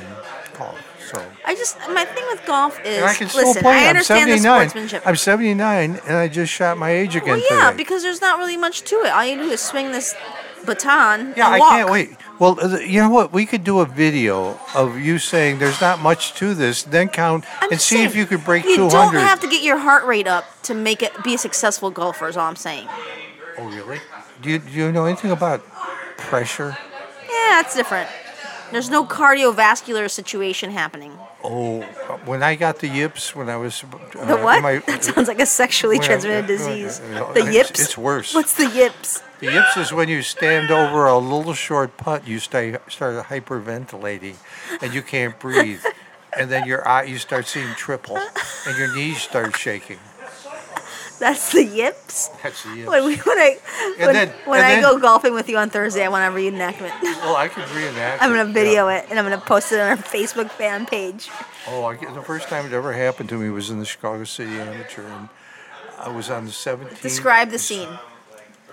golf. So I just my thing with golf is and I can still listen. play. I I'm understand the sportsmanship. I'm 79, and I just shot my age again well, yeah, today. because there's not really much to it. All you do is swing this baton. yeah, I can't wait. Well, you know what? We could do a video of you saying there's not much to this, then count I'm and see if you could break You 200. don't have to get your heart rate up to make it be a successful golfer. Is all I'm saying. oh, really? Do you, do you know anything about pressure? Yeah, that's different. There's no cardiovascular situation happening. Oh, when I got the yips when I was uh, The what? my- that sounds like a sexually when I- transmitted uh, disease. uh, The it's- yips. it's worse. What's the yips? The yips is when you stand over a little short putt, you stay, start hyperventilating, and you can't breathe, and then your eye you start seeing triple, and your knees start shaking. That's the yips. That's the yips. When, we, when I And when, then- when I then- go golfing with you on Thursday, I want a reenactment. Well, I could reenact. I'm gonna video yeah. it and I'm gonna post it on our Facebook fan page. Oh, I, the first time it ever happened to me was in the Chicago City Amateur, and I was on the 17th. Describe the scene.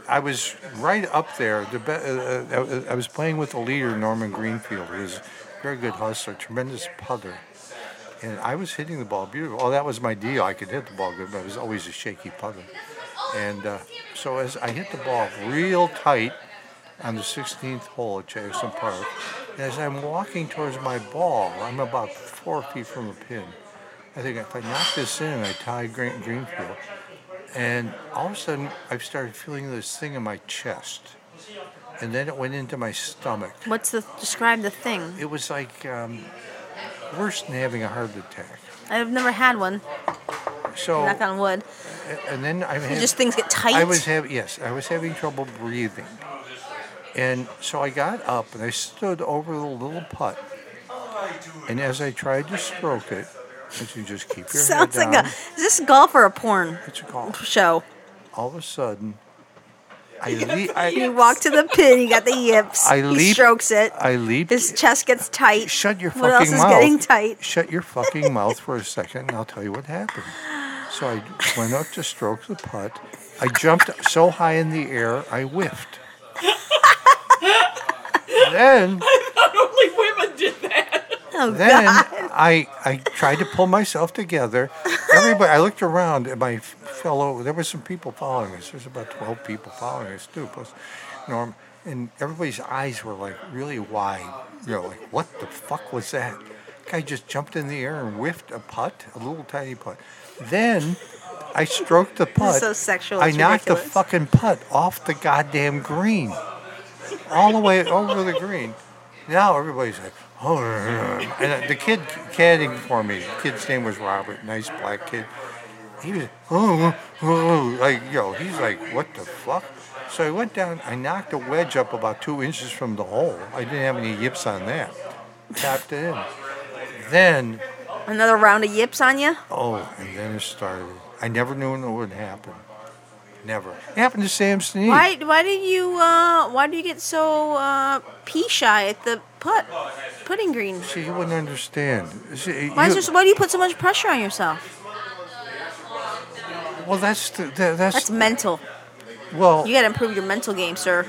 I was right up there. The be- uh, uh, I was playing with the leader, Norman Greenfield, who was a very good hustler, tremendous putter. And I was hitting the ball beautiful. Oh, that was my deal. I could hit the ball good, but I was always a shaky putter. And uh, so as I hit the ball real tight on the 16th hole at Jackson Park, as I'm walking towards my ball, I'm about four feet from the pin. I think if I knock this in, I tie Green- Greenfield. And all of a sudden, I started feeling this thing in my chest. And then it went into my stomach. What's the describe the thing? It was like um, worse than having a heart attack. I've never had one. So, Knock on wood. and then I had, Just things get tight. I was having yes, I was having trouble breathing, and so I got up and I stood over the little putt, and as I tried to stroke it, as you just keep your Sounds head like down, a. Is this golf or a porn it's a golf. show? All of a sudden, I, le- I You walk to the pin. You got the yips. I he strokes it. I leap. His chest gets tight. Shut your fucking mouth. What fucking else is mouth. getting tight? Shut your fucking mouth for a second, and I'll tell you what happened. So I went up to stroke the putt. I jumped so high in the air, I whiffed. then, I thought Only women did that. Oh then God. I I tried to pull myself together. Everybody, I looked around at my fellow. There were some people following us. There's about twelve people following us too, plus Norm. And everybody's eyes were like really wide. You know, like what the fuck was that? Guy just jumped in the air and whiffed a putt, a little tiny putt. Then I stroked the putt. so sexual, I knocked the fucking putt off the goddamn green, all the way over the green. Now everybody's like, oh, and the kid caddying for me, the kid's name was Robert, nice black kid. He was, oh, oh, like, yo, he's like, what the fuck? So I went down, I knocked a wedge up about two inches from the hole. I didn't have any yips on that. Tapped it in. Then, Another round of yips on you? oh, and then it started. I never knew it would happen. Never. It happened to Sam Snead. Why? Why did you? Uh, why do you get so uh, pea shy at the putt putting green? See, you wouldn't understand. See, Why, is you- there, why do you put so much pressure on yourself? well, that's the, that, that's, That's mental. well. You got to improve your mental game, sir.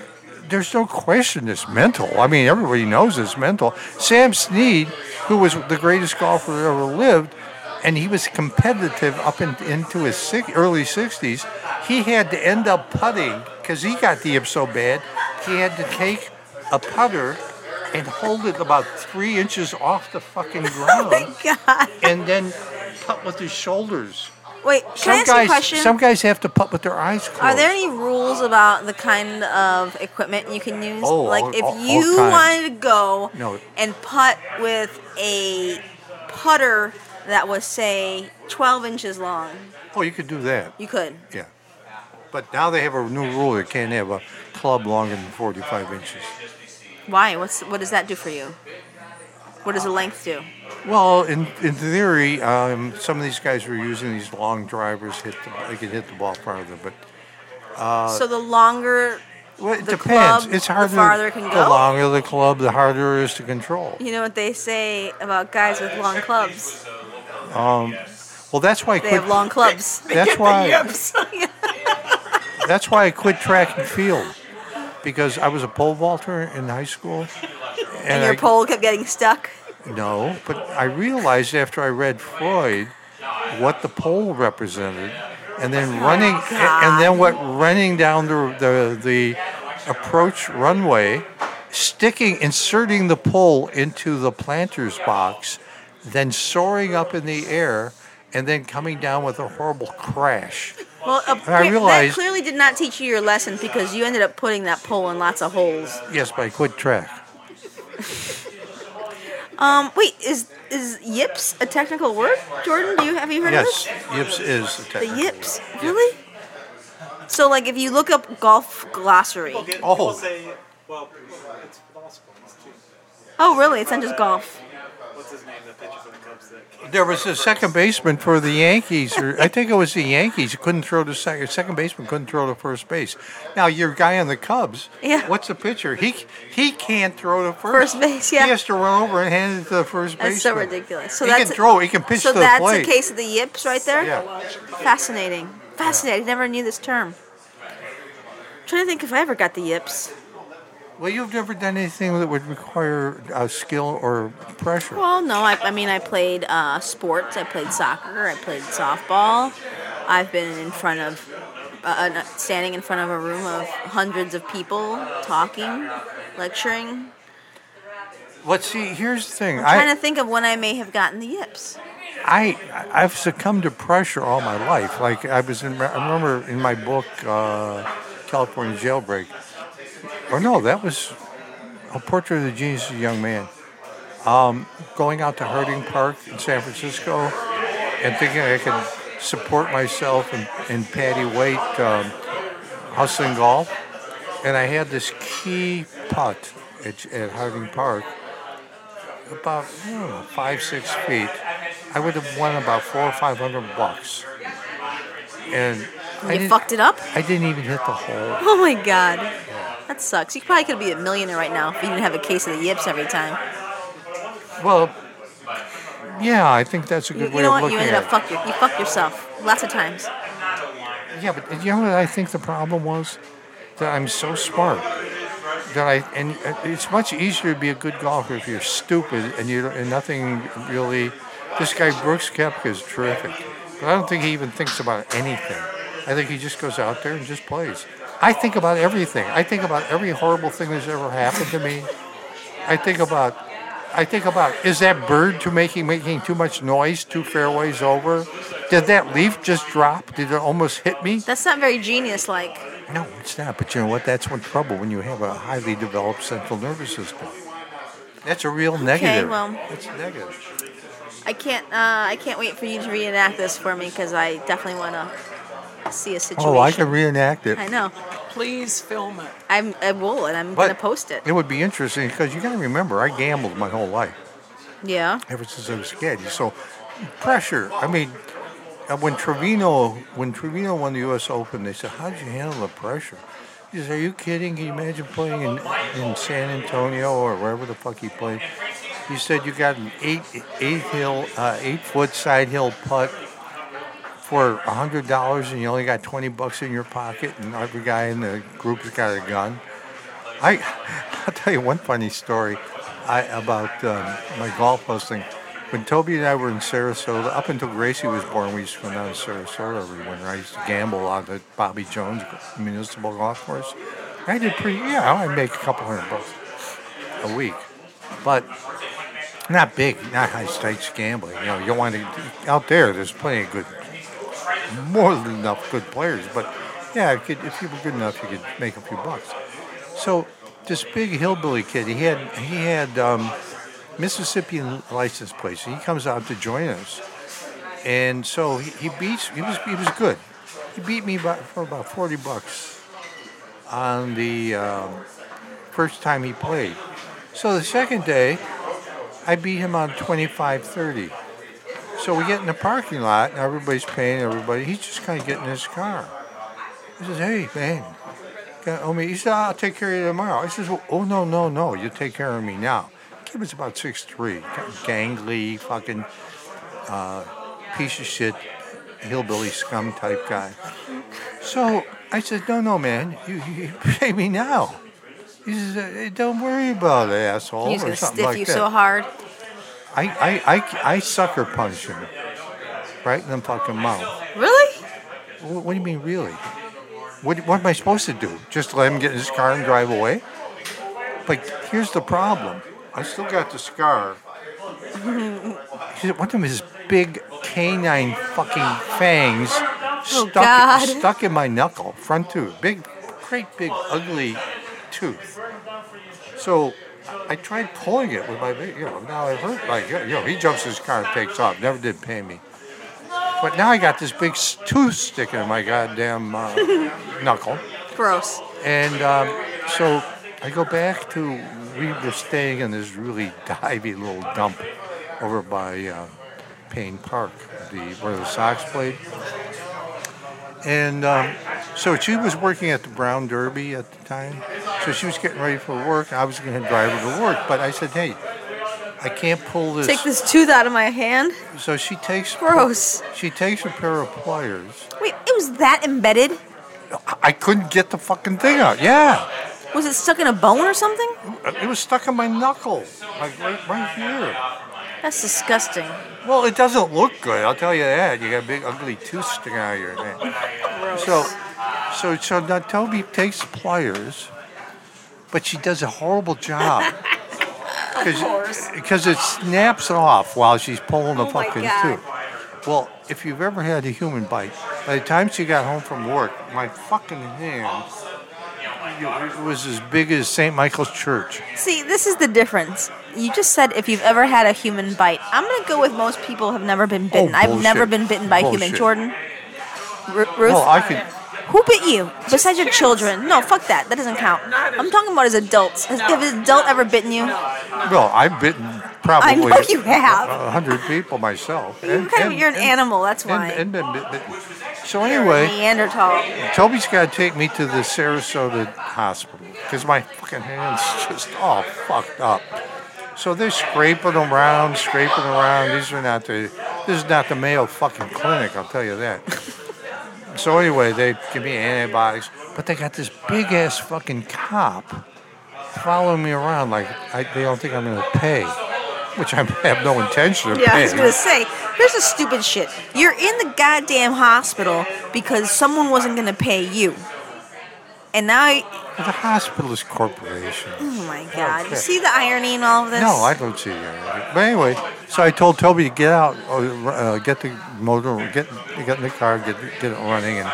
there's no question it's mental. I mean, everybody knows it's mental. Sam Snead, who was the greatest golfer that ever lived, and he was competitive up in, into his six, early 60s, he had to end up putting because he got the so bad. He had to take a putter and hold it about three inches off the fucking ground, Oh my God. and then putt with his shoulders. Wait, can I Some ask you a guys, question? some guys have to putt with their eyes closed. Are there any rules about the kind of equipment you can use? Oh, like all- if all- all you kinds. wanted to go No. and putt with a putter that was say 12 inches long, Oh, you could do that. you could. Yeah. But now they have a new rule. You can't have a club longer than 45 inches. Why? What's what does that do for you? What does the length do? Well, in, in theory, um, some of these guys were using these long drivers. Hit the, they could hit the ball farther, but so the longer, well, it The depends. club, it's the harder. farther it can go. The longer the club, the harder it is to control. you know what they say about guys with long clubs? Well, that's why I They quit. have long clubs. That's why. Yips. That's why I quit track and field because I was a pole vaulter in high school. and your I, pole kept getting stuck. No, but I realized after I read Freud what the pole represented, and then oh running, and then what running down the the, the approach runway, sticking, inserting the pole into the planter's box, then soaring up in the air, and then coming down with a horrible crash. Well, uh, I realized- that clearly did not teach you your lesson because you ended up putting that pole in lots of holes. Yes, but I quit track. Um, wait, is is yips a technical word, Jordan? Do you have you heard Yes, of yips is a this? The technical yips, really? So, like, if you look up golf glossary, Oh. people say, well, it's law sports too. oh, really? It's not just golf. What's his name, the pitcher for the Cubs that There was a second baseman for the Yankees, or I think it was the Yankees. Who couldn't throw to second. Second baseman couldn't throw to first base. Now your guy on the Cubs. Yeah. What's the pitcher? He he can't throw to first. First base, yeah. He has to run over and hand it to the first base. That's so ridiculous. So he that's can throw. He can pitch so to the plate. So that's a case of the yips right there. Yeah. Fascinating. Fascinating. Never knew this term. trying to think if I ever got the yips. Well, you've never done anything that would require uh, skill or pressure. Well, no, I, I mean, I played uh, sports. I played soccer. I played softball. I've been in front of, uh, uh, standing in front of a room of hundreds of people, talking, lecturing. But see, here's the thing. I'm I, trying to think of when I may have gotten the yips. I I've succumbed to pressure all my life. Like I was in, I remember in my book, uh, California Jailbreak. Or no, that was a portrait of the genius of a young man. Um, going out to Harding Park in San Francisco and thinking I could support myself and, and Patty White um, hustling golf. And I had this key putt at, at Harding Park about I don't know, five, six feet, I would have won about four or five hundred bucks. And I You didn't, fucked it up? I didn't even hit the hole. Oh my god. That sucks. You probably could be a millionaire right now if you didn't have a case of the yips every time. Well, Yeah, I think that's a good you way know of what? You looking ended at up fuck your, you fucked yourself lots of times. Yeah, but you know what I think the problem was? That I'm so smart that I and it's much easier to be a good golfer if you're stupid and you don't- and nothing really. This guy Brooks Koepka is terrific, but I don't think he even thinks about anything. I think he just goes out there and just plays. I think about everything. I think about every horrible thing that's ever happened to me. I think about. I think about is that bird too making making too much noise two fairways over? Did that leaf just drop? Did it almost hit me? That's not very genius like. No, it's not. But you know what? That's one trouble when you have a highly developed central nervous system. That's a real negative. Okay, well. it's negative. I can't. Uh, I can't wait for you to reenact this for me because I definitely want to see a situation. Oh, I can reenact it. I know. Please film it. I'm. I will, and I'm gonna post it. It would be interesting because you got to remember, I gambled my whole life Yeah. ever since I was a kid. So pressure. I mean, uh, when Trevino when Trevino won the U.S. Open, they said, "How did you handle the pressure?" He said, "Are you kidding? Can you imagine playing in, in San Antonio or wherever the fuck he played?" He said, "You got an eight eight hill uh, eight foot side hill putt." For hundred dollars, and you only got twenty bucks in your pocket, and every guy in the group's got a gun. I, I'll tell you one funny story I, about um, my golf posting. When Toby and I were in Sarasota, up until Gracie was born, we used to go down to Sarasota every winter. I used to gamble out at Bobby Jones Municipal Golf Course. I did pretty, yeah, I'd make a couple hundred bucks a week. But not big, not high stakes gambling. You know, you don't want to, out there, there's plenty of good, more than enough good players. But yeah, could, if you were good enough, you could make a few bucks. So this big hillbilly kid, he had he had um, Mississippian license plates. He comes out to join us, and so he, he beats. He was he was good. He beat me by, for about forty bucks on the um, first time he played. So the second day, I beat him on 25-30. So we get in the parking lot, and everybody's paying everybody. He's just kind of getting in his car. He says, "Hey, man, Got- Oh, me. He said, I'll take care of you tomorrow. I says, well, oh, no, no, no. You take care of me now. Kid was about 6'3", gangly, fucking uh, piece of shit, hillbilly scum type guy. So I said, no, no, man. You, you pay me now. He says, "Hey, don't worry about it, asshole. He's gonna stiff like you that. so hard. I, I, I, I sucker punch him right in the fucking mouth. Really? What, what do you mean, really? What, what am I supposed to do? Just let him get in his car and drive away? But here's the problem. I still got the scar. One of his big canine fucking fangs oh, stuck, God. stuck in my knuckle, front tooth. Big, great big ugly tooth. So I tried pulling it with my, big- you know, now it hurt. Like, you know, he jumps his car and takes off. Never did pay me. But now I got this big tooth sticking in my goddamn uh, knuckle. Gross. And um, so I go back to, we were staying in this really divey little dump over by uh, Payne Park, the where the Sox played. And um, so she was working at the Brown Derby at the time. So she was getting ready for work. I was going to drive her to work. But I said, hey, I can't pull this. Take this tooth out of my hand. So she takes Gross. she takes a pair of pliers. Wait, it was that embedded? I couldn't get the fucking thing out. Yeah. Was it stuck in a bone or something? It was stuck in my knuckle, like right, right here. That's disgusting. Well, it doesn't look good. I'll tell you that. You got a big, ugly tooth sticking out of your neck. So, so, so now Toby takes pliers, but she does a horrible job. Because it snaps off while she's pulling the Oh fucking tooth. Well, if you've ever had a human bite, by the time she got home from work, my fucking hand it was as big as St. Michael's Church. See, this is the difference. You just said if you've ever had a human bite. I'm gonna go with most people have never been bitten. Oh, I've never been bitten by a human. Jordan, Ru- Ruth, Well, I could. Who bit you besides your children? No, fuck that. That doesn't count. I'm talking about as adults. Has, Have an adult ever bitten you? Well, I've bitten probably. I know you have. A hundred people myself. You kind of, you're an animal. That's why. And, and. So anyway, Neanderthal. Toby's got to take me to the Sarasota hospital because my fucking hand's just all fucked up. So they're scraping around, scraping around. These are not the. This is not the Mayo fucking clinic. I'll tell you that. So anyway, they give me antibiotics, but they got this big ass fucking cop following me around like I, they don't think I'm gonna pay, which I have no intention of Yeah, I was gonna say, here's the stupid shit. You're in the goddamn hospital because someone wasn't gonna pay you. And now, I- the hospital is corporation. oh my god, you see the irony in all of this? No, I don't see the irony. But anyway, so I told Toby to get out, uh, get the motor, get get in the car, get get it running, and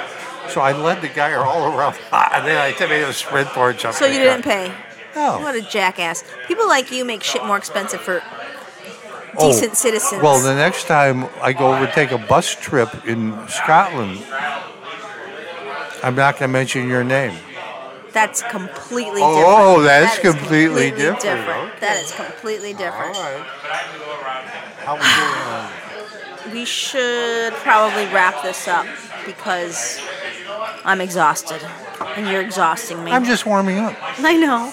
so I led the guy all around, and then I made a sprint for it. So you didn't pay. No. What a jackass. People like you make shit more expensive for Oh, decent citizens. Well, the next time I go over take a bus trip in Scotland, I'm not going to mention your name. That's completely Oh, different. oh, that's That is completely different. Okay. That is completely different. right. How we doing? We should probably wrap this up because I'm exhausted and you're exhausting me. I'm just warming up. I know.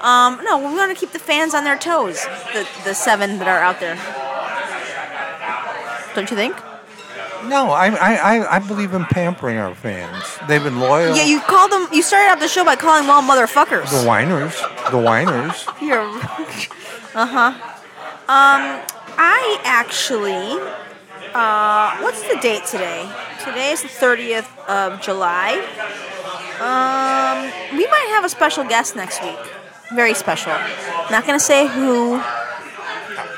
Um, no, we want to keep the fans on their toes. The the seven that are out there. Don't you think? No, I, I, I- believe in pampering our fans. They've been loyal. Yeah, you called them. You started out the show by calling them all motherfuckers. The whiners. The whiners. You're. uh huh. Um, I actually. Uh, what's the date today? Today is the 30th of July. Um, we might have a special guest next week. Very special. Not gonna say who.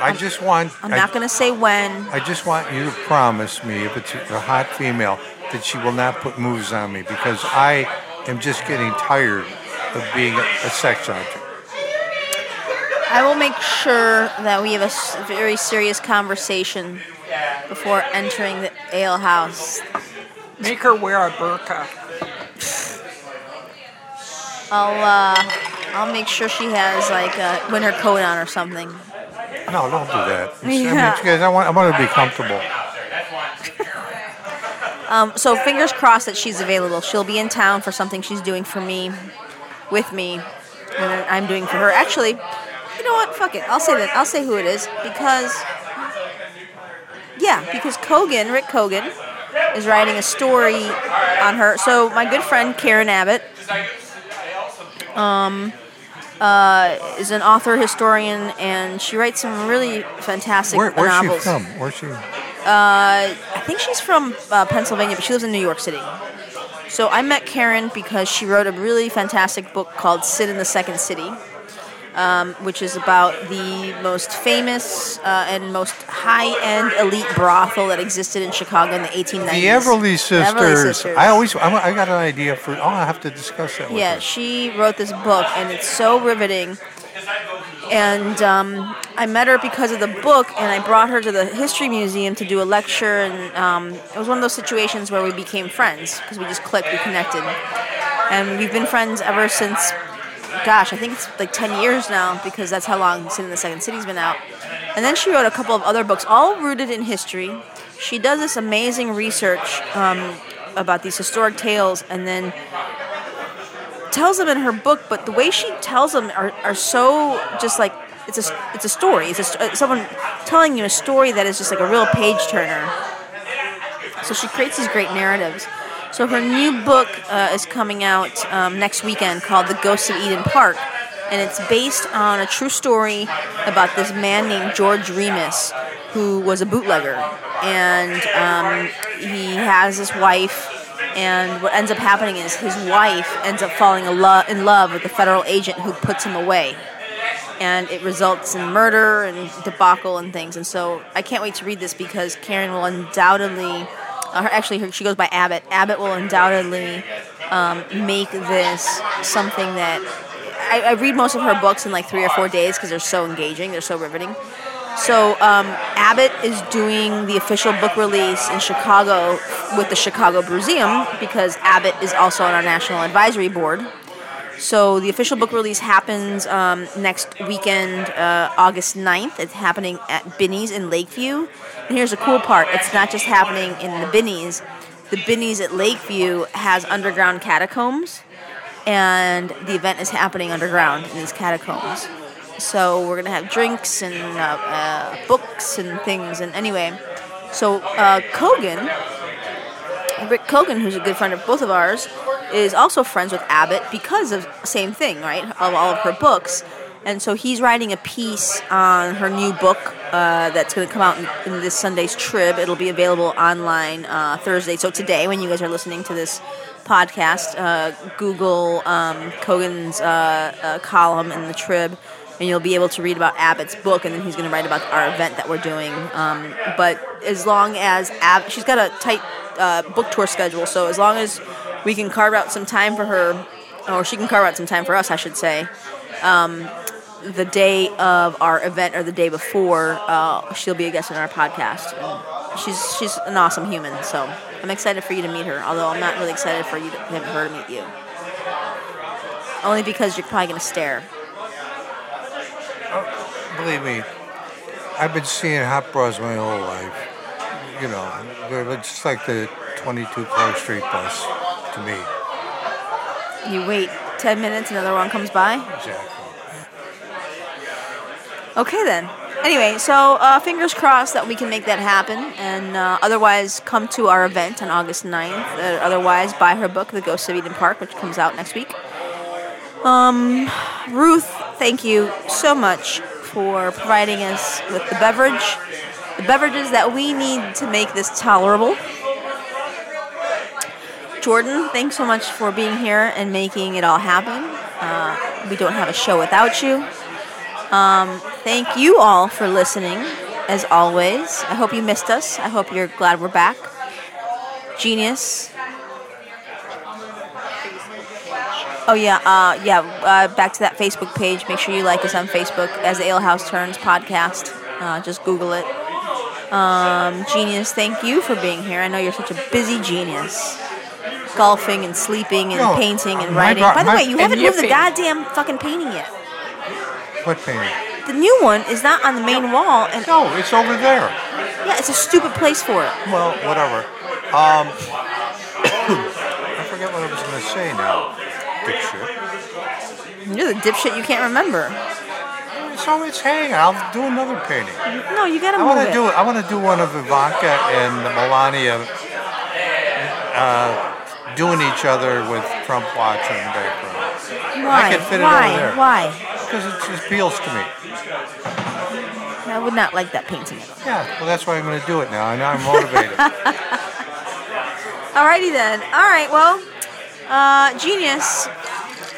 I just want. I'm not gonna say when. I just want you to promise me, if it's a hot female, that she will not put moves on me because I am just getting tired of being a, a sex object. I will make sure that we have a very serious conversation before entering the ale house. Make her wear a burqa. I'll uh, I'll make sure she has like a winter coat on or something. No, don't do that. It's- I mean, guys, I want, I want to be comfortable. Um, so fingers crossed that she's available. She'll be in town for something she's doing for me, with me, and I'm doing for her. Actually, you know what? Fuck it. I'll say that. I'll say who it is because, yeah, because Kogan, Rick Kogan, is writing a story on her. So my good friend Karen Abbott, um, uh, is an author historian, and she writes some really fantastic Where, where's she from? Where's she? I think she's from uh, Pennsylvania, but she lives in New York City. So I met Karen because she wrote a really fantastic book called "Sin in the Second City, um, which is about the most famous uh, and most high-end elite brothel that existed in Chicago in the 1890s. The Everleigh sisters. Everleigh Sisters. I always, I, I got an idea for. Oh, I have to discuss that. With Yeah, her. she wrote this book, and it's so riveting. And um, I met her because of the book, and I brought her to the history museum to do a lecture. And um, it was one of those situations where we became friends because we just clicked, we connected, and we've been friends ever since. Gosh, I think it's like ten years now because that's how long Sin in the Second City's been out. And then she wrote a couple of other books, all rooted in history. She does this amazing research um, about these historic tales, and then tells them in her book, but the way she tells them are, are so just like it's a it's a story. It's a, someone telling you a story that is just like a real page turner. So she creates these great narratives. So her new book uh, is coming out um, next weekend called The Ghosts of Eden Park, and it's based on a true story about this man named George Remus, who was a bootlegger, and um, he has this wife. And what ends up happening is his wife ends up falling in in love with the federal agent who puts him away and it results in murder and debacle and things. And so I can't wait to read this because Karen will undoubtedly, uh, her, actually, her, she goes by Abbott. Abbott will undoubtedly um, make this something that I, I read most of her books in like three or four days because they're so engaging, they're so riveting. So um, Abbott is doing the official book release in Chicago with the Chicago Museum because Abbott is also on our national advisory board. So the official book release happens um, next weekend, uh, August 9th. It's happening at Binny's in Lakeview. And here's the cool part: it's not just happening in the Binny's. The Binny's at Lakeview has underground catacombs, and the event is happening underground in these catacombs. so we're gonna have drinks and uh, uh, books and things. And anyway, so uh, Kogan, Rick Kogan, who's a good friend of both of ours, is also friends with Abbott because of same thing, right? Of all of her books. And so he's writing a piece on her new book uh, that's going to come out in, in this Sunday's Trib. It'll be available online uh, Thursday. So today, when you guys are listening to this podcast, uh, Google um, Kogan's uh, uh, column in the Trib, and you'll be able to read about Abbott's book. And then he's going to write about our event that we're doing. Um, but as long as Ab- she's got a tight uh, book tour schedule, so as long as we can carve out some time for her, or she can carve out some time for us, I should say. Um, the day of our event or the day before, uh, she'll be a guest on our podcast. She's she's an awesome human, so I'm excited for you to meet her. Although I'm not really excited for you to, her to meet you, only because you're probably gonna stare. Believe me, I've been seeing hot bras my whole life. You know, they're just like the 22 Clark Street bus to me. You wait ten minutes, another one comes by. Exactly. Okay then. Anyway, so uh, fingers crossed that we can make that happen, and uh, otherwise come to our event on August 9th. Uh, otherwise, buy her book, The Ghost of Eden Park, which comes out next week. Um, Ruth, thank you so much for providing us with the beverage, the beverages that we need to make this tolerable. Jordan, thanks so much for being here and making it all happen. Uh, we don't have a show without you. Um, thank you all for listening, as always. I hope you missed us. I hope you're glad we're back. Genius. Oh yeah, uh, yeah. Uh, back to that Facebook page. Make sure you like us on Facebook as the Ale House Turns podcast. Uh, just Google it. Um, genius, thank you for being here. I know you're such a busy genius. Golfing and sleeping and painting and writing. By the my- way, you haven't moved the goddamn fucking painting yet. What painting? The new one is not on the main wall, and No, it's over there. yeah, it's a stupid place for it. Well, whatever. Um, I forget what I was going to say now. Dipshit. You're the dipshit you can't remember. So it's hanging. I'll do another painting. No, you gotta I move want it. do. I want to do one of Ivanka and Melania uh, doing each other with Trump watching in the background. Why? I could fit it Why? over there. Why? Because it just appeals to me. I would not like that painting. At all. Yeah, well, that's why I'm going to do it now. and Now I'm motivated. Alrighty then. All right. Well, uh, genius.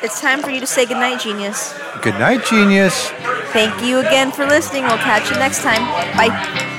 It's time for you to say goodnight, genius. Good night, genius. Thank you again for listening. We'll catch you next time. Bye.